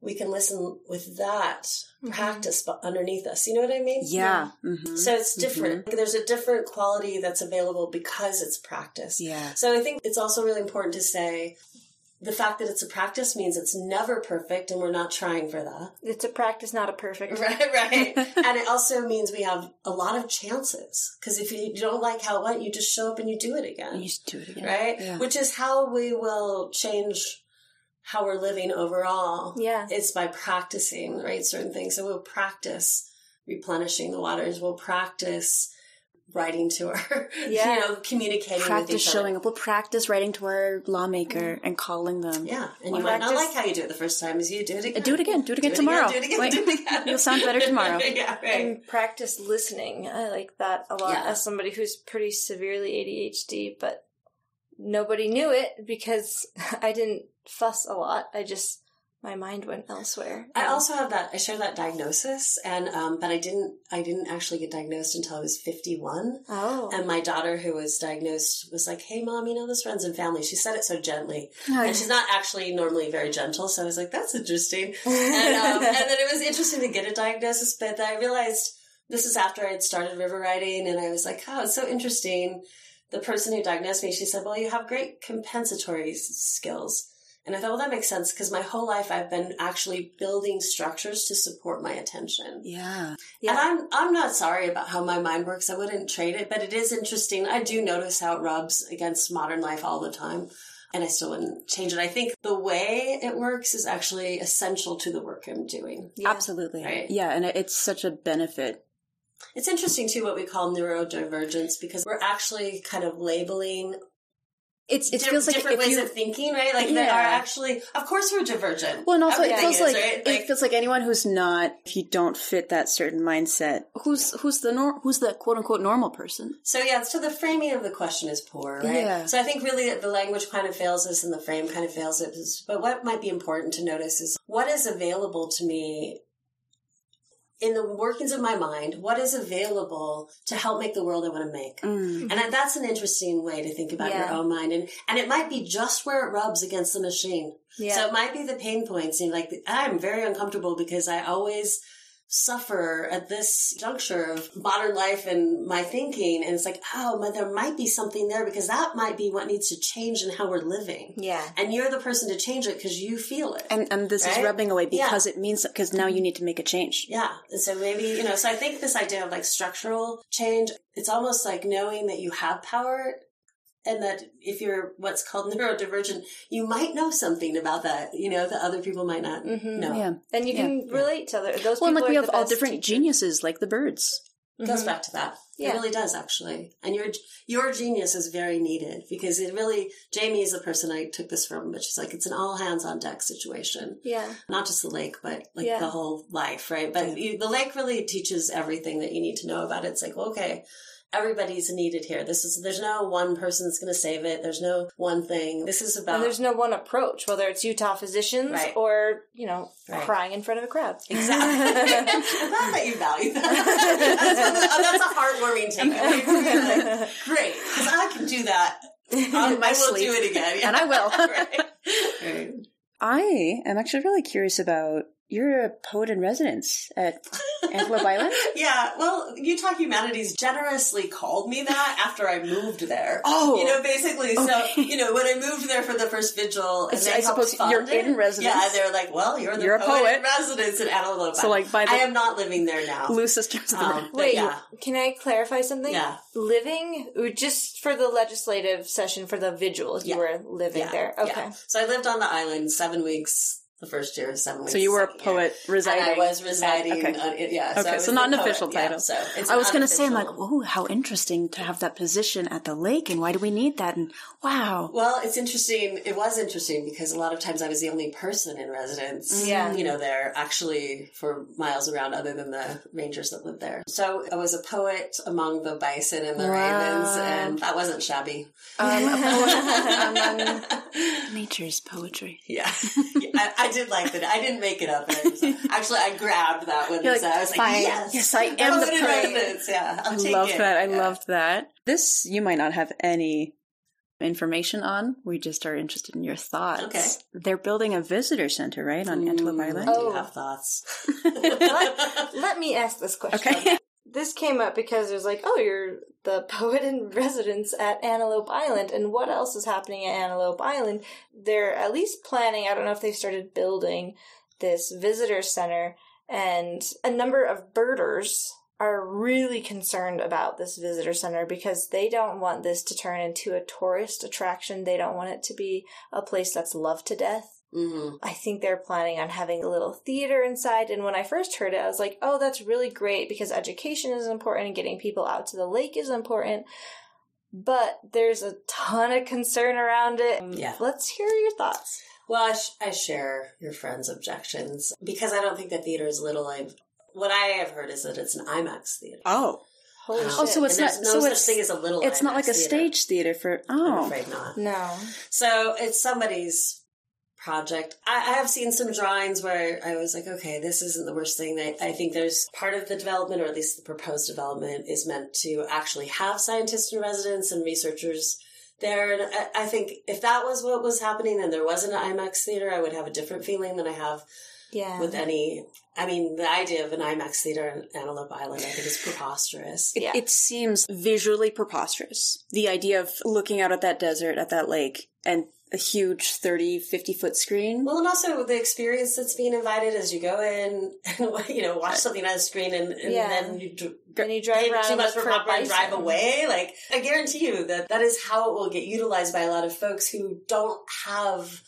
C: we can listen with that practice bu- underneath us. You know what I mean?
E: Yeah. hmm
C: So it's different. There's a different quality that's available because it's practice.
E: Yeah.
C: So I think it's also really important to say the fact that it's a practice means it's never perfect and we're not trying for that.
A: It's a practice, not a perfect.
C: Right, right. and it also means we have a lot of chances because if you don't like how it went, you just show up and you do it again.
E: You just do it again.
C: Right?
E: Yeah.
C: Which is how we will change how we're living overall.
A: Yeah.
C: It's by practicing, right? Certain things. So we'll practice replenishing the waters. We'll practice writing to our,
A: Yeah.
C: you know, communicating with
E: Practice showing up. We'll practice writing to our lawmaker mm-hmm. and calling them.
C: Yeah, and
A: Well,
C: you might not like how you do it the first time. Is you do it again.
E: Do it again. Do it again tomorrow.
C: Do it again.
E: Wait,
C: do it again.
E: You'll sound better tomorrow.
C: yeah, right.
A: And practice listening. I like that a lot
C: Yeah.
A: as somebody who's pretty severely ADHD, but nobody knew it because I didn't fuss a lot. I just my mind went elsewhere.
C: I also have that. I share that diagnosis, and um, but I didn't. I didn't actually get diagnosed until I was fifty-one.
A: oh
C: And my daughter, who was diagnosed, was like, "Hey, mom, you know this runs in family." She said it so gently,
E: Oh,
C: and she's not actually normally very gentle. So I was like, "That's interesting." and, um, and then it was interesting to get a diagnosis, but then I realized this is after I had started river writing, and I was like, "Oh, it's so interesting." The person who diagnosed me, she said, "Well, you have great compensatory skills." And I thought, well, that makes sense because my whole life I've been actually building structures to support my attention.
E: Yeah.
A: Yeah.
C: And I'm I'm not sorry about how my mind works. I wouldn't trade it, but it is interesting. I do notice how it rubs against modern life all the time. And I still wouldn't change it. I think the way it works is actually essential to the work I'm doing.
A: Yeah.
E: Absolutely.
C: Right.
E: Yeah, and it's such a benefit.
C: It's interesting too what we call neurodivergence because we're actually kind of labeling
E: It's it
C: di-
E: feels like
C: different
E: if
C: ways of thinking, right? Like they
E: Yeah.
C: are actually, of course, we're divergent.
E: well, and also it feels
C: is,
E: like,
C: right?
E: it feels like anyone who's not if you don't fit that certain mindset. Who's who's the nor- who's the quote unquote normal person?
C: So yeah, so the framing of the question is poor, right?
E: Yeah.
C: So I think really that the language kind of fails us and the frame kind of fails us. But what might be important to notice is what is available to me in the workings of my mind, what is available to help make the world I want to make.
E: Mm.
C: And that's an interesting way to think about your own mind. And, and it might be just where it rubs against the machine.
A: Yeah.
C: So it might be the pain points. And like, I'm very uncomfortable because I always suffer at this juncture of modern life and my thinking. And it's like, oh, but there might be something there because that might be what needs to change in how we're living.
A: yeah.
C: And you're the person to change it because you feel it.
E: And and this is rubbing away
C: Yeah.
E: because it means because now you need to make a change.
C: Yeah. And so maybe, you know, so I think this idea of like structural change, it's almost like knowing that you have power and that if you're what's called neurodivergent, you might know something about that, you know, that other people might not
A: mm-hmm,
C: know.
E: Yeah.
A: And you can relate to other those
E: Well,
A: people.
E: like we have all different
A: teachers.
E: geniuses, like the birds.
C: It goes back to that.
A: Yeah.
C: It really does actually. And your your genius is very needed because it really Jamie is the person I took this from, but she's like it's an all hands on deck situation.
A: Yeah.
C: Not just the lake, but like
A: Yeah.
C: the whole life, right? But you, the lake really teaches everything that you need to know about it. It's like, well, okay, everybody's needed here. This is there's no one person that's going to save it. There's no one thing. This is about
A: And there's no one approach, whether it's Utah physicians
C: Right.
A: or you know
C: Right.
A: crying in front of a crowd.
C: Exactly. I'm glad that you value that. that's, a heartwarming takeaway for me. Great, because I can do that. Um, I will
E: sleep.
C: do it again.
E: And I will.
C: right. Right.
E: I am actually really curious about you're a poet in residence at Antelope Island.
C: Yeah, well, Utah Humanities generously called me that after I moved there.
E: Oh.
C: you know, basically.
E: Okay.
C: So, you know, when I moved there for the first vigil, and
E: It's-
C: they
E: I suppose
C: fund
E: you're
C: it,
E: in residence.
C: Yeah, they're like, "Well, you're the
E: You're a
C: poet,
E: poet.
C: in residence in Antelope." Island.
E: So, like, by the-
C: I am not living there now.
E: Blue Sisters of the
C: Um,
A: Wait,
C: yeah,
A: can I clarify something?
C: yeah.
A: Living just for the legislative session for the vigil, you
C: Yeah.
A: were living
C: Yeah,
A: there. Okay.
C: yeah. So I lived on the island seven weeks the first year, of weeks.
E: So you were a
C: second year.
E: poet residing.
C: And I was residing.
E: Okay.
C: On, yeah.
E: Okay,
C: I
E: so not
C: the
E: an official
C: poet, yeah,
E: title.
C: so it's
E: I was going to say, I'm like, oh, how interesting to have that position at the lake, and why do we need that? And wow,
C: Well, it's interesting. It was interesting because a lot of times I was the only person in residence.
A: Yeah.
C: You know, there actually for miles around other than the rangers that lived there. So I was a poet among the bison and the
E: Wow.
C: ravens, and that wasn't shabby.
E: um, among nature's poetry.
C: Yeah. Yeah, I, I did like that. I didn't make it up. I was- actually, I grabbed that one.
E: You're
C: so I was like, yes.
E: Yes, I am the
C: Poet in
E: poet.
C: Yeah. I'll
E: I
C: take
E: love
C: it.
E: that. I
C: Yeah.
E: loved that. This you might not have any information on. We just are interested in your thoughts.
C: Okay.
E: They're building a visitor center, right, on Antelope Island?
C: I do
A: you
C: have thoughts.
A: let, let me ask this question.
E: Okay.
A: This came up because it was like, oh, you're the poet in residence at Antelope Island, and what else is happening at Antelope Island? They're at least planning, I don't know if they've started building this visitor center, and a number of birders are really concerned about this visitor center because they don't want this to turn into a tourist attraction. They don't want it to be a place that's loved to death.
C: Hmm
A: I think they're planning on having a little theater inside. And when I first heard it, I was like, oh, that's really great because education is important and getting people out to the lake is important. But there's a ton of concern around it.
C: Yeah.
A: Let's hear your thoughts.
C: Well, I, sh- I share your friend's objections because I don't think the theater is little. I've, what I have heard is that it's an IMAX theater.
E: Oh,
A: Holy
C: Um,
A: shit.
E: oh, so it's
C: and
E: not.
C: there's no
E: so
C: such
E: it's
C: thing as a little.
E: It's not like a
C: theater.
E: stage theater for.
C: I'm
E: Oh,
C: afraid not.
A: no.
C: So it's somebody's project. I, I have seen some drawings where I was like, okay, this isn't the worst thing. I, I think there's part of the development, or at least the proposed development, is meant to actually have scientists in residence and researchers there. And I, I think if that was what was happening and there wasn't an IMAX theater, I would have a different feeling than I have
A: Yeah.
C: with any. I mean, the idea of an IMAX theater in Antelope Island, I think, is preposterous.
E: It,
A: Yeah.
E: it seems visually preposterous. The idea of looking out at that desert, at that lake, and a huge 30, 50 foot screen.
C: Well, and also the experience that's being invited as you go in and you know watch something on the screen and, and
A: Yeah.
C: then you dr-
A: And you drive around
C: too much for
A: for
C: popcorn and drive away. Like I guarantee you that that is how it will get utilized by a lot of folks who don't have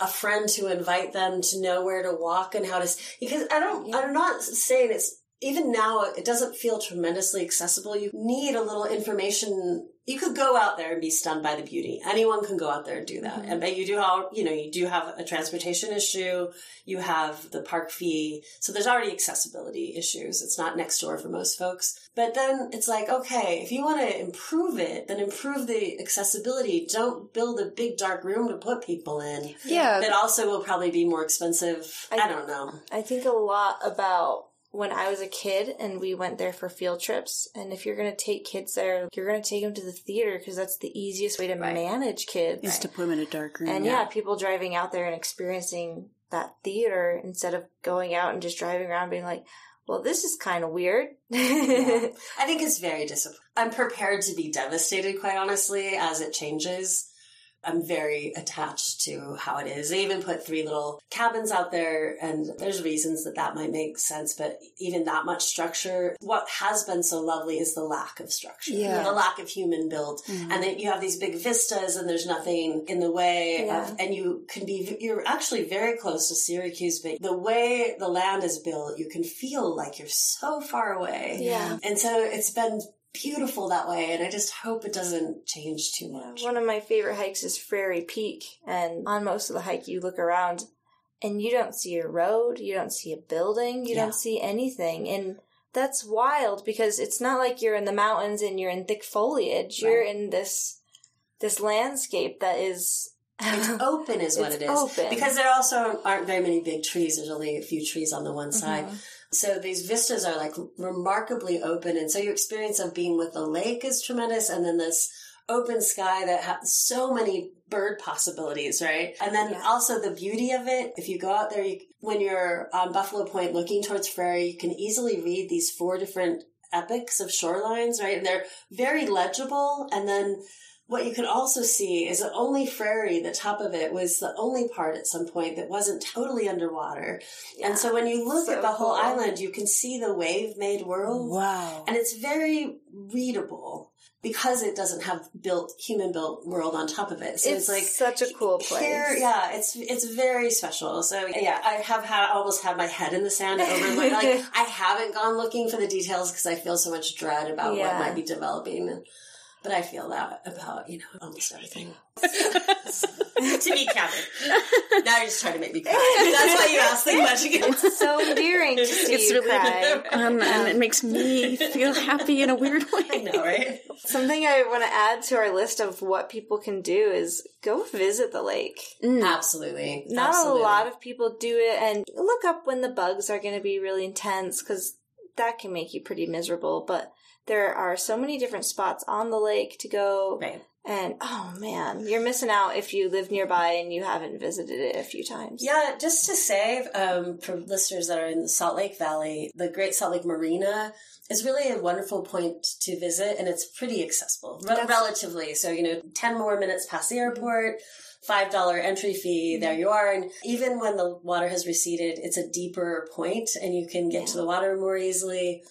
C: a friend to invite them to know where to walk and how to. Because I don't. I'm not saying it's even now. It doesn't feel tremendously accessible. You need a little information. You could go out there and be stunned by the beauty. Anyone can go out there and do that. Mm-hmm. And but you do have, you know, you do have a transportation issue. You have the park fee. So there's already accessibility issues. It's not next door for most folks. But then it's like, okay, if you want to improve it, then improve the accessibility. Don't build a big dark room to put people in.
E: yeah.
C: That also will probably be more expensive. I,
A: I-
C: don't know.
A: I think a lot about when I was a kid and we went there for field trips. And if you're going to take kids there, you're going to take them to the theater because that's the easiest way to
C: Right.
A: manage kids.
E: is to put them in a dark room.
A: And yeah. people driving out there and experiencing that theater instead of going out and just driving around being like, well, this is kind of weird.
C: Yeah. I think it's very disappointing. I'm prepared to be devastated, quite honestly, as it changes. I'm very attached to how it is. They even put three little cabins out there, and there's reasons that that might make sense, but even that much structure, what has been so lovely is the lack of structure,
E: Yeah.
C: the lack of human build. Mm-hmm. And then you have these big vistas, and there's nothing in the way
A: Yeah.
C: of, and you can be, you're actually very close to Syracuse, but the way the land is built, you can feel like you're so far away.
A: Yeah.
C: And so it's been beautiful that way, and I just hope it doesn't change too much.
A: One of my favorite hikes is Frary Peak, and on most of the hike, you look around and you don't see a road, you don't see a building, you
C: Yeah.
A: don't see anything. And that's wild because it's not like you're in the mountains and you're in thick foliage. You're in this this landscape that is
C: It's open, is what
A: It's
C: it is.
A: open.
C: Because there also aren't very many big trees. There's only a few trees on the one side.
A: Mm-hmm.
C: So these vistas are like remarkably open. And so your experience of being with the lake is tremendous. And then this open sky that has so many bird possibilities, right? And then
A: Yeah.
C: also the beauty of it. If you go out there, you, when you're on Buffalo Point looking towards Frary, you can easily read these four different epics of shorelines, right? And they're very legible. And then what you can also see is that only Frary, the top of it, was the only part at some point that wasn't totally underwater. And so when you look
A: So
C: at the whole island, you can see the wave made world.
E: Wow.
C: And it's very readable because it doesn't have built human built world on top of it. So it's,
A: it's
C: like
A: such a cool place.
C: here, yeah, it's it's very special. So yeah, I have had almost had my head in the sand over like, like I haven't gone looking for the details because I feel so much dread about
A: Yeah.
C: what might be developing. But I feel that about you know almost everything. to be candid, now you're just trying to make me cry. That's why you asked the question.
A: It's so endearing to see
E: It's
A: you
E: really
A: cry.
E: Um, and it makes me feel happy in a weird way.
C: I
E: way.
C: know, right?
A: Something I want to add to our list of what people can do is go visit the lake.
C: Absolutely.
A: Not
C: Absolutely.
A: a lot of people do it, and look up when the bugs are going to be really intense because that can make you pretty miserable. But there are so many different spots on the lake to go,
C: Right.
A: and oh man, you're missing out if you live nearby and you haven't visited it a few times.
C: Yeah, just to say, um, for listeners that are in the Salt Lake Valley, the Great Salt Lake Marina is really a wonderful point to visit, and it's pretty accessible, re- relatively. So, you know, 10 more minutes past the airport, $5 entry fee, there you are. And even when the water has receded, it's a deeper point, and you can get to the water more easily.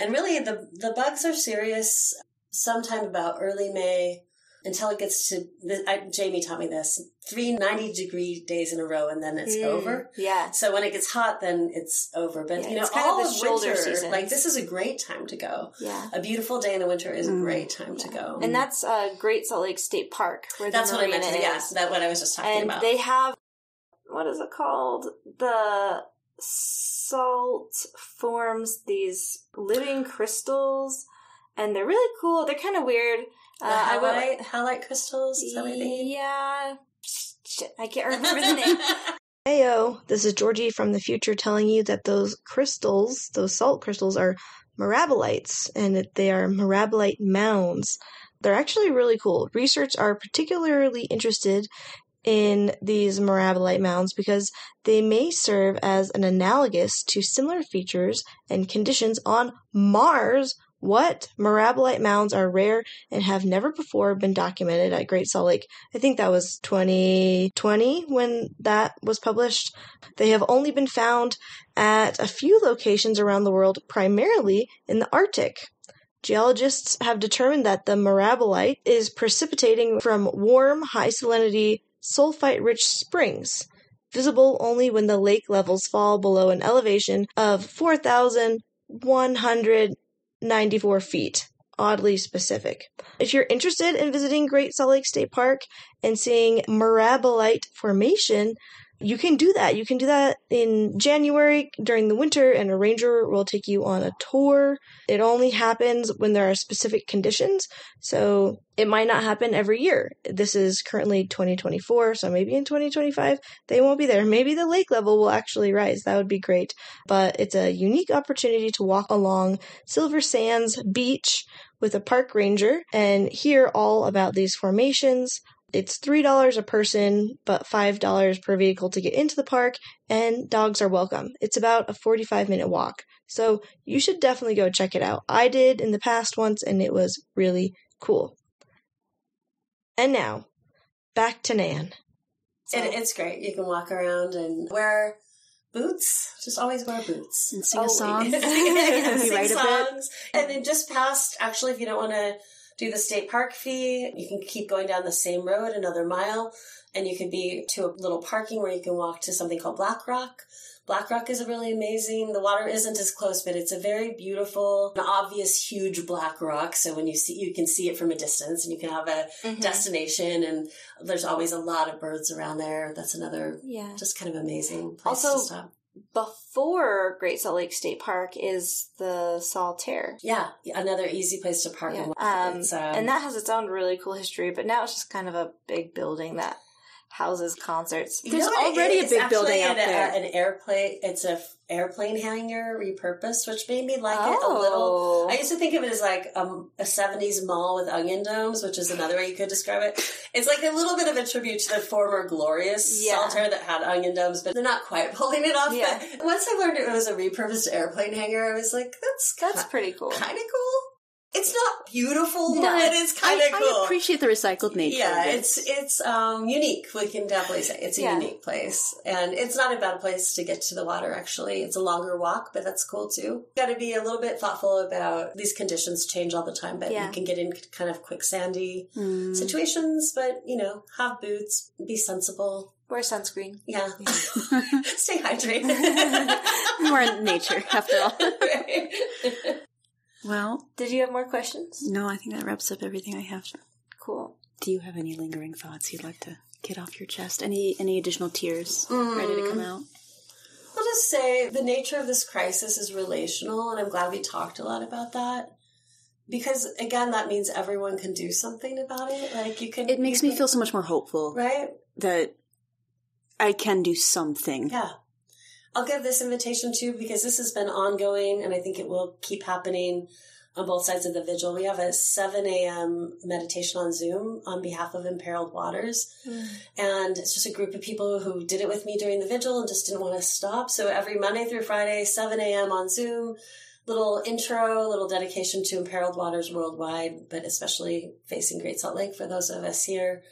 C: And really, the, the bugs are serious sometime about early May until it gets to, the, I, Jamie taught me this, three 90 degree days in a row, and then it's
A: Mm,
C: over.
A: Yeah.
C: So when it gets hot, then it's over. But
A: Yeah,
C: you know,
A: it's kind of
C: all
A: the
C: of
A: shoulder
C: winter,
A: seasons.
C: like this is a great time to go.
A: Yeah.
C: A beautiful day in the winter is a great time to go.
A: And that's uh, Great Salt Lake State Park, where
C: that's what I meant.
A: Is.
C: yeah, that's what I was just talking about.
A: and
C: about.
A: they have what is it called? The salt forms these living crystals, and they're really cool. They're kind of weird.
C: the
A: Uh, I would-
C: halite, halite crystals. Is that what they
A: yeah, shit, I can't remember the name.
D: Heyo, this is Georgie from the future telling you that those crystals, those salt crystals, are mirabilites and that they are mirabilite mounds. They're actually really cool. Research are particularly interested in these Mirabilite mounds because they may serve as an analogous to similar features and conditions on Mars. What? Mirabilite mounds are rare and have never before been documented at Great Salt Lake. I think that was 2020 when that was published. They have only been found at a few locations around the world, primarily in the Arctic. Geologists have determined that the mirabilite is precipitating from warm, high salinity, sulfite rich springs, visible only when the lake levels fall below an elevation of 4,194 feet. Oddly specific. If you're interested in visiting Great Salt Lake State Park and seeing mirabilite formation, you can do that. You can do that in January during the winter, and a ranger will take you on a tour. It only happens when there are specific conditions, so it might not happen every year. This is currently 2024, so maybe in 2025 they won't be there. Maybe the lake level will actually rise. That would be great. But it's a unique opportunity to walk along Silver Sands Beach with a park ranger and hear all about these formations, it's $3 a person, but $5 per vehicle to get into the park, and dogs are welcome. It's about a 45 minute walk. So you should definitely go check it out. I did in the past once, and it was really cool. And now, back to Nan.
C: It, it's great. You can walk around and wear boots. Just always wear boots.
E: And sing a song.
C: Yeah, sing
E: write a bit.
C: songs. And then just past, actually, if you don't want to do the state park fee, you can keep going down the same road another mile, and you could be to a little parking where you can walk to something called Black Rock. Black Rock is a really amazing. The water isn't as close, but it's a very beautiful, an obvious, huge black rock. So when you see, you can see it from a distance, and you can have a
A: Mhm.
C: destination. And there's always a lot of birds around there. That's another
A: Yeah.
C: just kind of amazing place
A: Also-
C: to stop.
A: Before Great Salt Lake State Park is the Saltair.
C: Yeah, another easy place to park
A: Yeah. Um,
C: um,
A: and that has its own really cool history, but now it's just kind of a big building that houses concerts.
C: you
E: There's
C: know what it
E: already a big building out
C: an,
E: there.
C: uh, an airplane. It's a f- airplane hangar repurposed, which made me like it a little.
A: Oh.
C: I used to think of it as like um, a 70s mall with onion domes, which is another way you could describe it. It's like a little bit of a tribute to the former glorious
A: Yeah.
C: Saltair that had onion domes, but they're not quite pulling it off.
A: Yeah.
C: But once I learned it was a repurposed airplane hangar, I was like, that's
A: That's pretty cool.
C: kind of cool. It's not beautiful,
A: No.
C: but it's kind of
E: I,
C: cool.
E: I appreciate the recycled nature.
C: Yeah,
E: of it.
C: it's it's um unique. We can definitely say it's a
A: Yeah.
C: unique place, and it's not a bad place to get to the water. Actually, it's a longer walk, but that's cool too. Got to be a little bit thoughtful about these conditions change all the time, but
A: Yeah.
C: you can get in kind of quicksandy
E: Mm.
C: situations. But you know, have boots, be sensible.
A: Wear sunscreen.
C: Yeah, stay hydrated.
E: More in nature, after all.
C: Right.
E: Well,
A: Did you have more questions?
E: no, I think that wraps up everything I have.
A: Cool.
E: Do you have any lingering thoughts you'd like to get off your chest? Any any additional tears
C: Mm.
E: ready to come out?
C: I'll just say the nature of this crisis is relational, and I'm glad we talked a lot about that. Because again, that means everyone can do something about it. Like you can.
E: It makes me feel so much more hopeful
C: right.
E: that I can do something.
C: Yeah, I'll give this invitation too because this has been ongoing, and I think it will keep happening on both sides of the vigil. We have a 7 a.m. meditation on Zoom on behalf of Imperiled Waters. Hmm. And it's just a group of people who did it with me during the vigil and just didn't want to stop. So every Monday through Friday, 7 a.m. on Zoom, little intro, little dedication to Imperiled Waters worldwide, but especially facing Great Salt Lake for those of us here.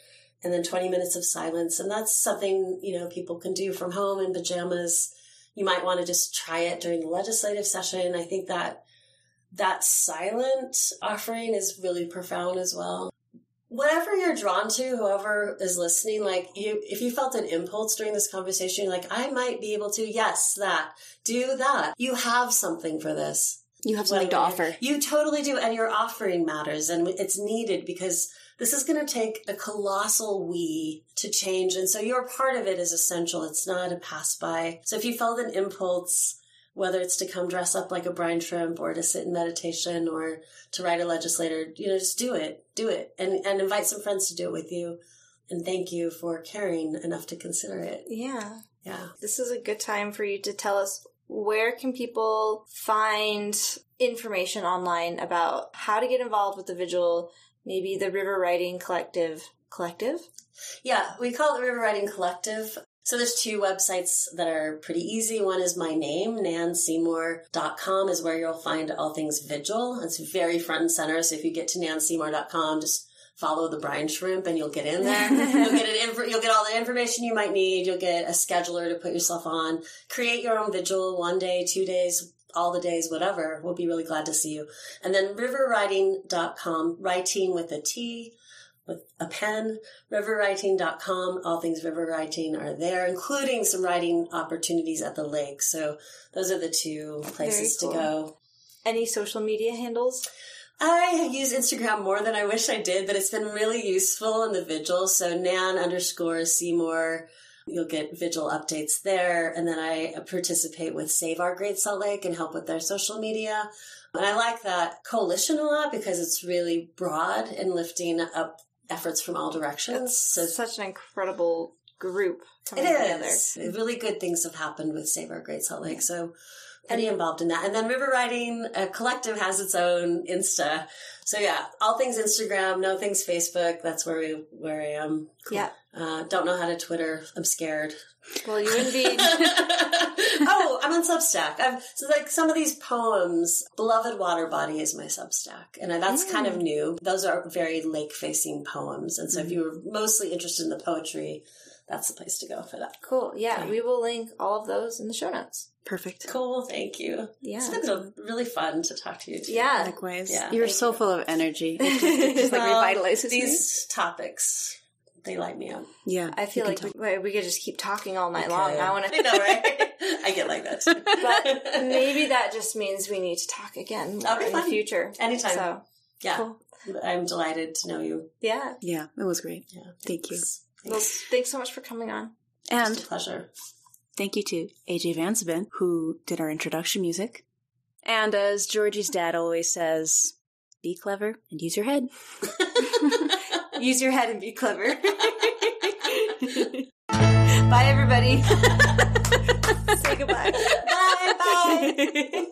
C: And then 20 minutes of silence. And that's something, you know, people can do from home in pajamas. You might want to just try it during the legislative session. I think that that silent offering is really profound as well whatever you're drawn to, whoever is listening, like you, if you felt an impulse during this conversation, you're like, I might be able to, yes, that, do that. You have something for this.
E: You have something to offer.
C: You totally do. And your offering matters and it's needed because this is going to take a colossal we to change. And so your part of it is essential. It's not a pass by. So if you felt an impulse, whether it's to come dress up like a brine shrimp or to sit in meditation or to write a legislator, you know, just do it, do it and, and invite some friends to do it with you. And thank you for caring enough to consider it.
A: Yeah.
C: Yeah.
A: This is a good time for you to tell us where can people find information online about how to get involved with the vigil, maybe the River Writing Collective collective?
C: Yeah, we call it the River Writing Collective. So there's two websites that are pretty easy. One is my name, nanseymour.com is where you'll find all things vigil. It's very front and center. So if you get to nanseymour.com, just follow the brine shrimp and you'll get in there. you'll get an inf- you'll get all the information you might need. You'll get a scheduler to put yourself on. Create your own vigil one day, two days, all the days, whatever. We'll be really glad to see you. And then riverwriting.com, writing with a T, with a pen, riverwriting.com. All things river writing are there, including some writing opportunities at the lake. So those are the two places
A: Very
C: to go.
A: Any social media handles?
C: I use Instagram more than I wish I did, but it's been really useful in the vigil. So Nan underscore Seymour. You'll get vigil updates there. And then I participate with Save Our Great Salt Lake and help with their social media. And I like that coalition a lot because it's really broad and lifting up efforts from all directions. So
A: Such an incredible group
C: it
A: coming together.
C: Really good things have happened with Save Our Great Salt Lake. So pretty involved in that. And then River Writing uh, Collective has its own Insta. So yeah, all things Instagram, no things Facebook. That's where we where I am.
A: Yeah.
C: Uh, don't know how to Twitter. I'm scared.
A: Well, you wouldn't be.
C: oh, I'm on Substack. I've, so like some of these poems, Beloved Water Body is my Substack. And that's kind of new. Those are very lake facing poems. And so if you were mostly interested in the poetry, that's the place to go for that.
A: cool. Yeah, we will link all of those in the show notes.
B: Perfect.
C: Cool. Thank you.
A: Yeah.
C: It's been so really fun to talk to you. Too.
A: Yeah.
B: Likewise.
C: Yeah,
B: You're
C: thank
B: so full of energy. It just, it just like
C: Well,
B: revitalizes me.
C: these topics. They light me up.
B: Yeah.
A: I feel like we, we could just keep talking all night long. I want
C: I
A: to.
C: know, right? I get like that. too.
A: But maybe that just means we need to talk again more
C: Okay,
A: in the future.
C: Anytime.
A: So,
C: yeah.
A: Cool.
C: I'm delighted to know you.
A: yeah.
B: Yeah, it was great.
C: Yeah.
B: Thank you.
C: Thanks.
A: Well, thanks so much for coming on.
B: And
C: It's a pleasure.
B: thank you to AJ Vansabin, who did our introduction music. And as Georgie's dad always says, be clever and use your head.
A: Use your head and be clever. Bye, everybody. Say goodbye.
C: bye bye.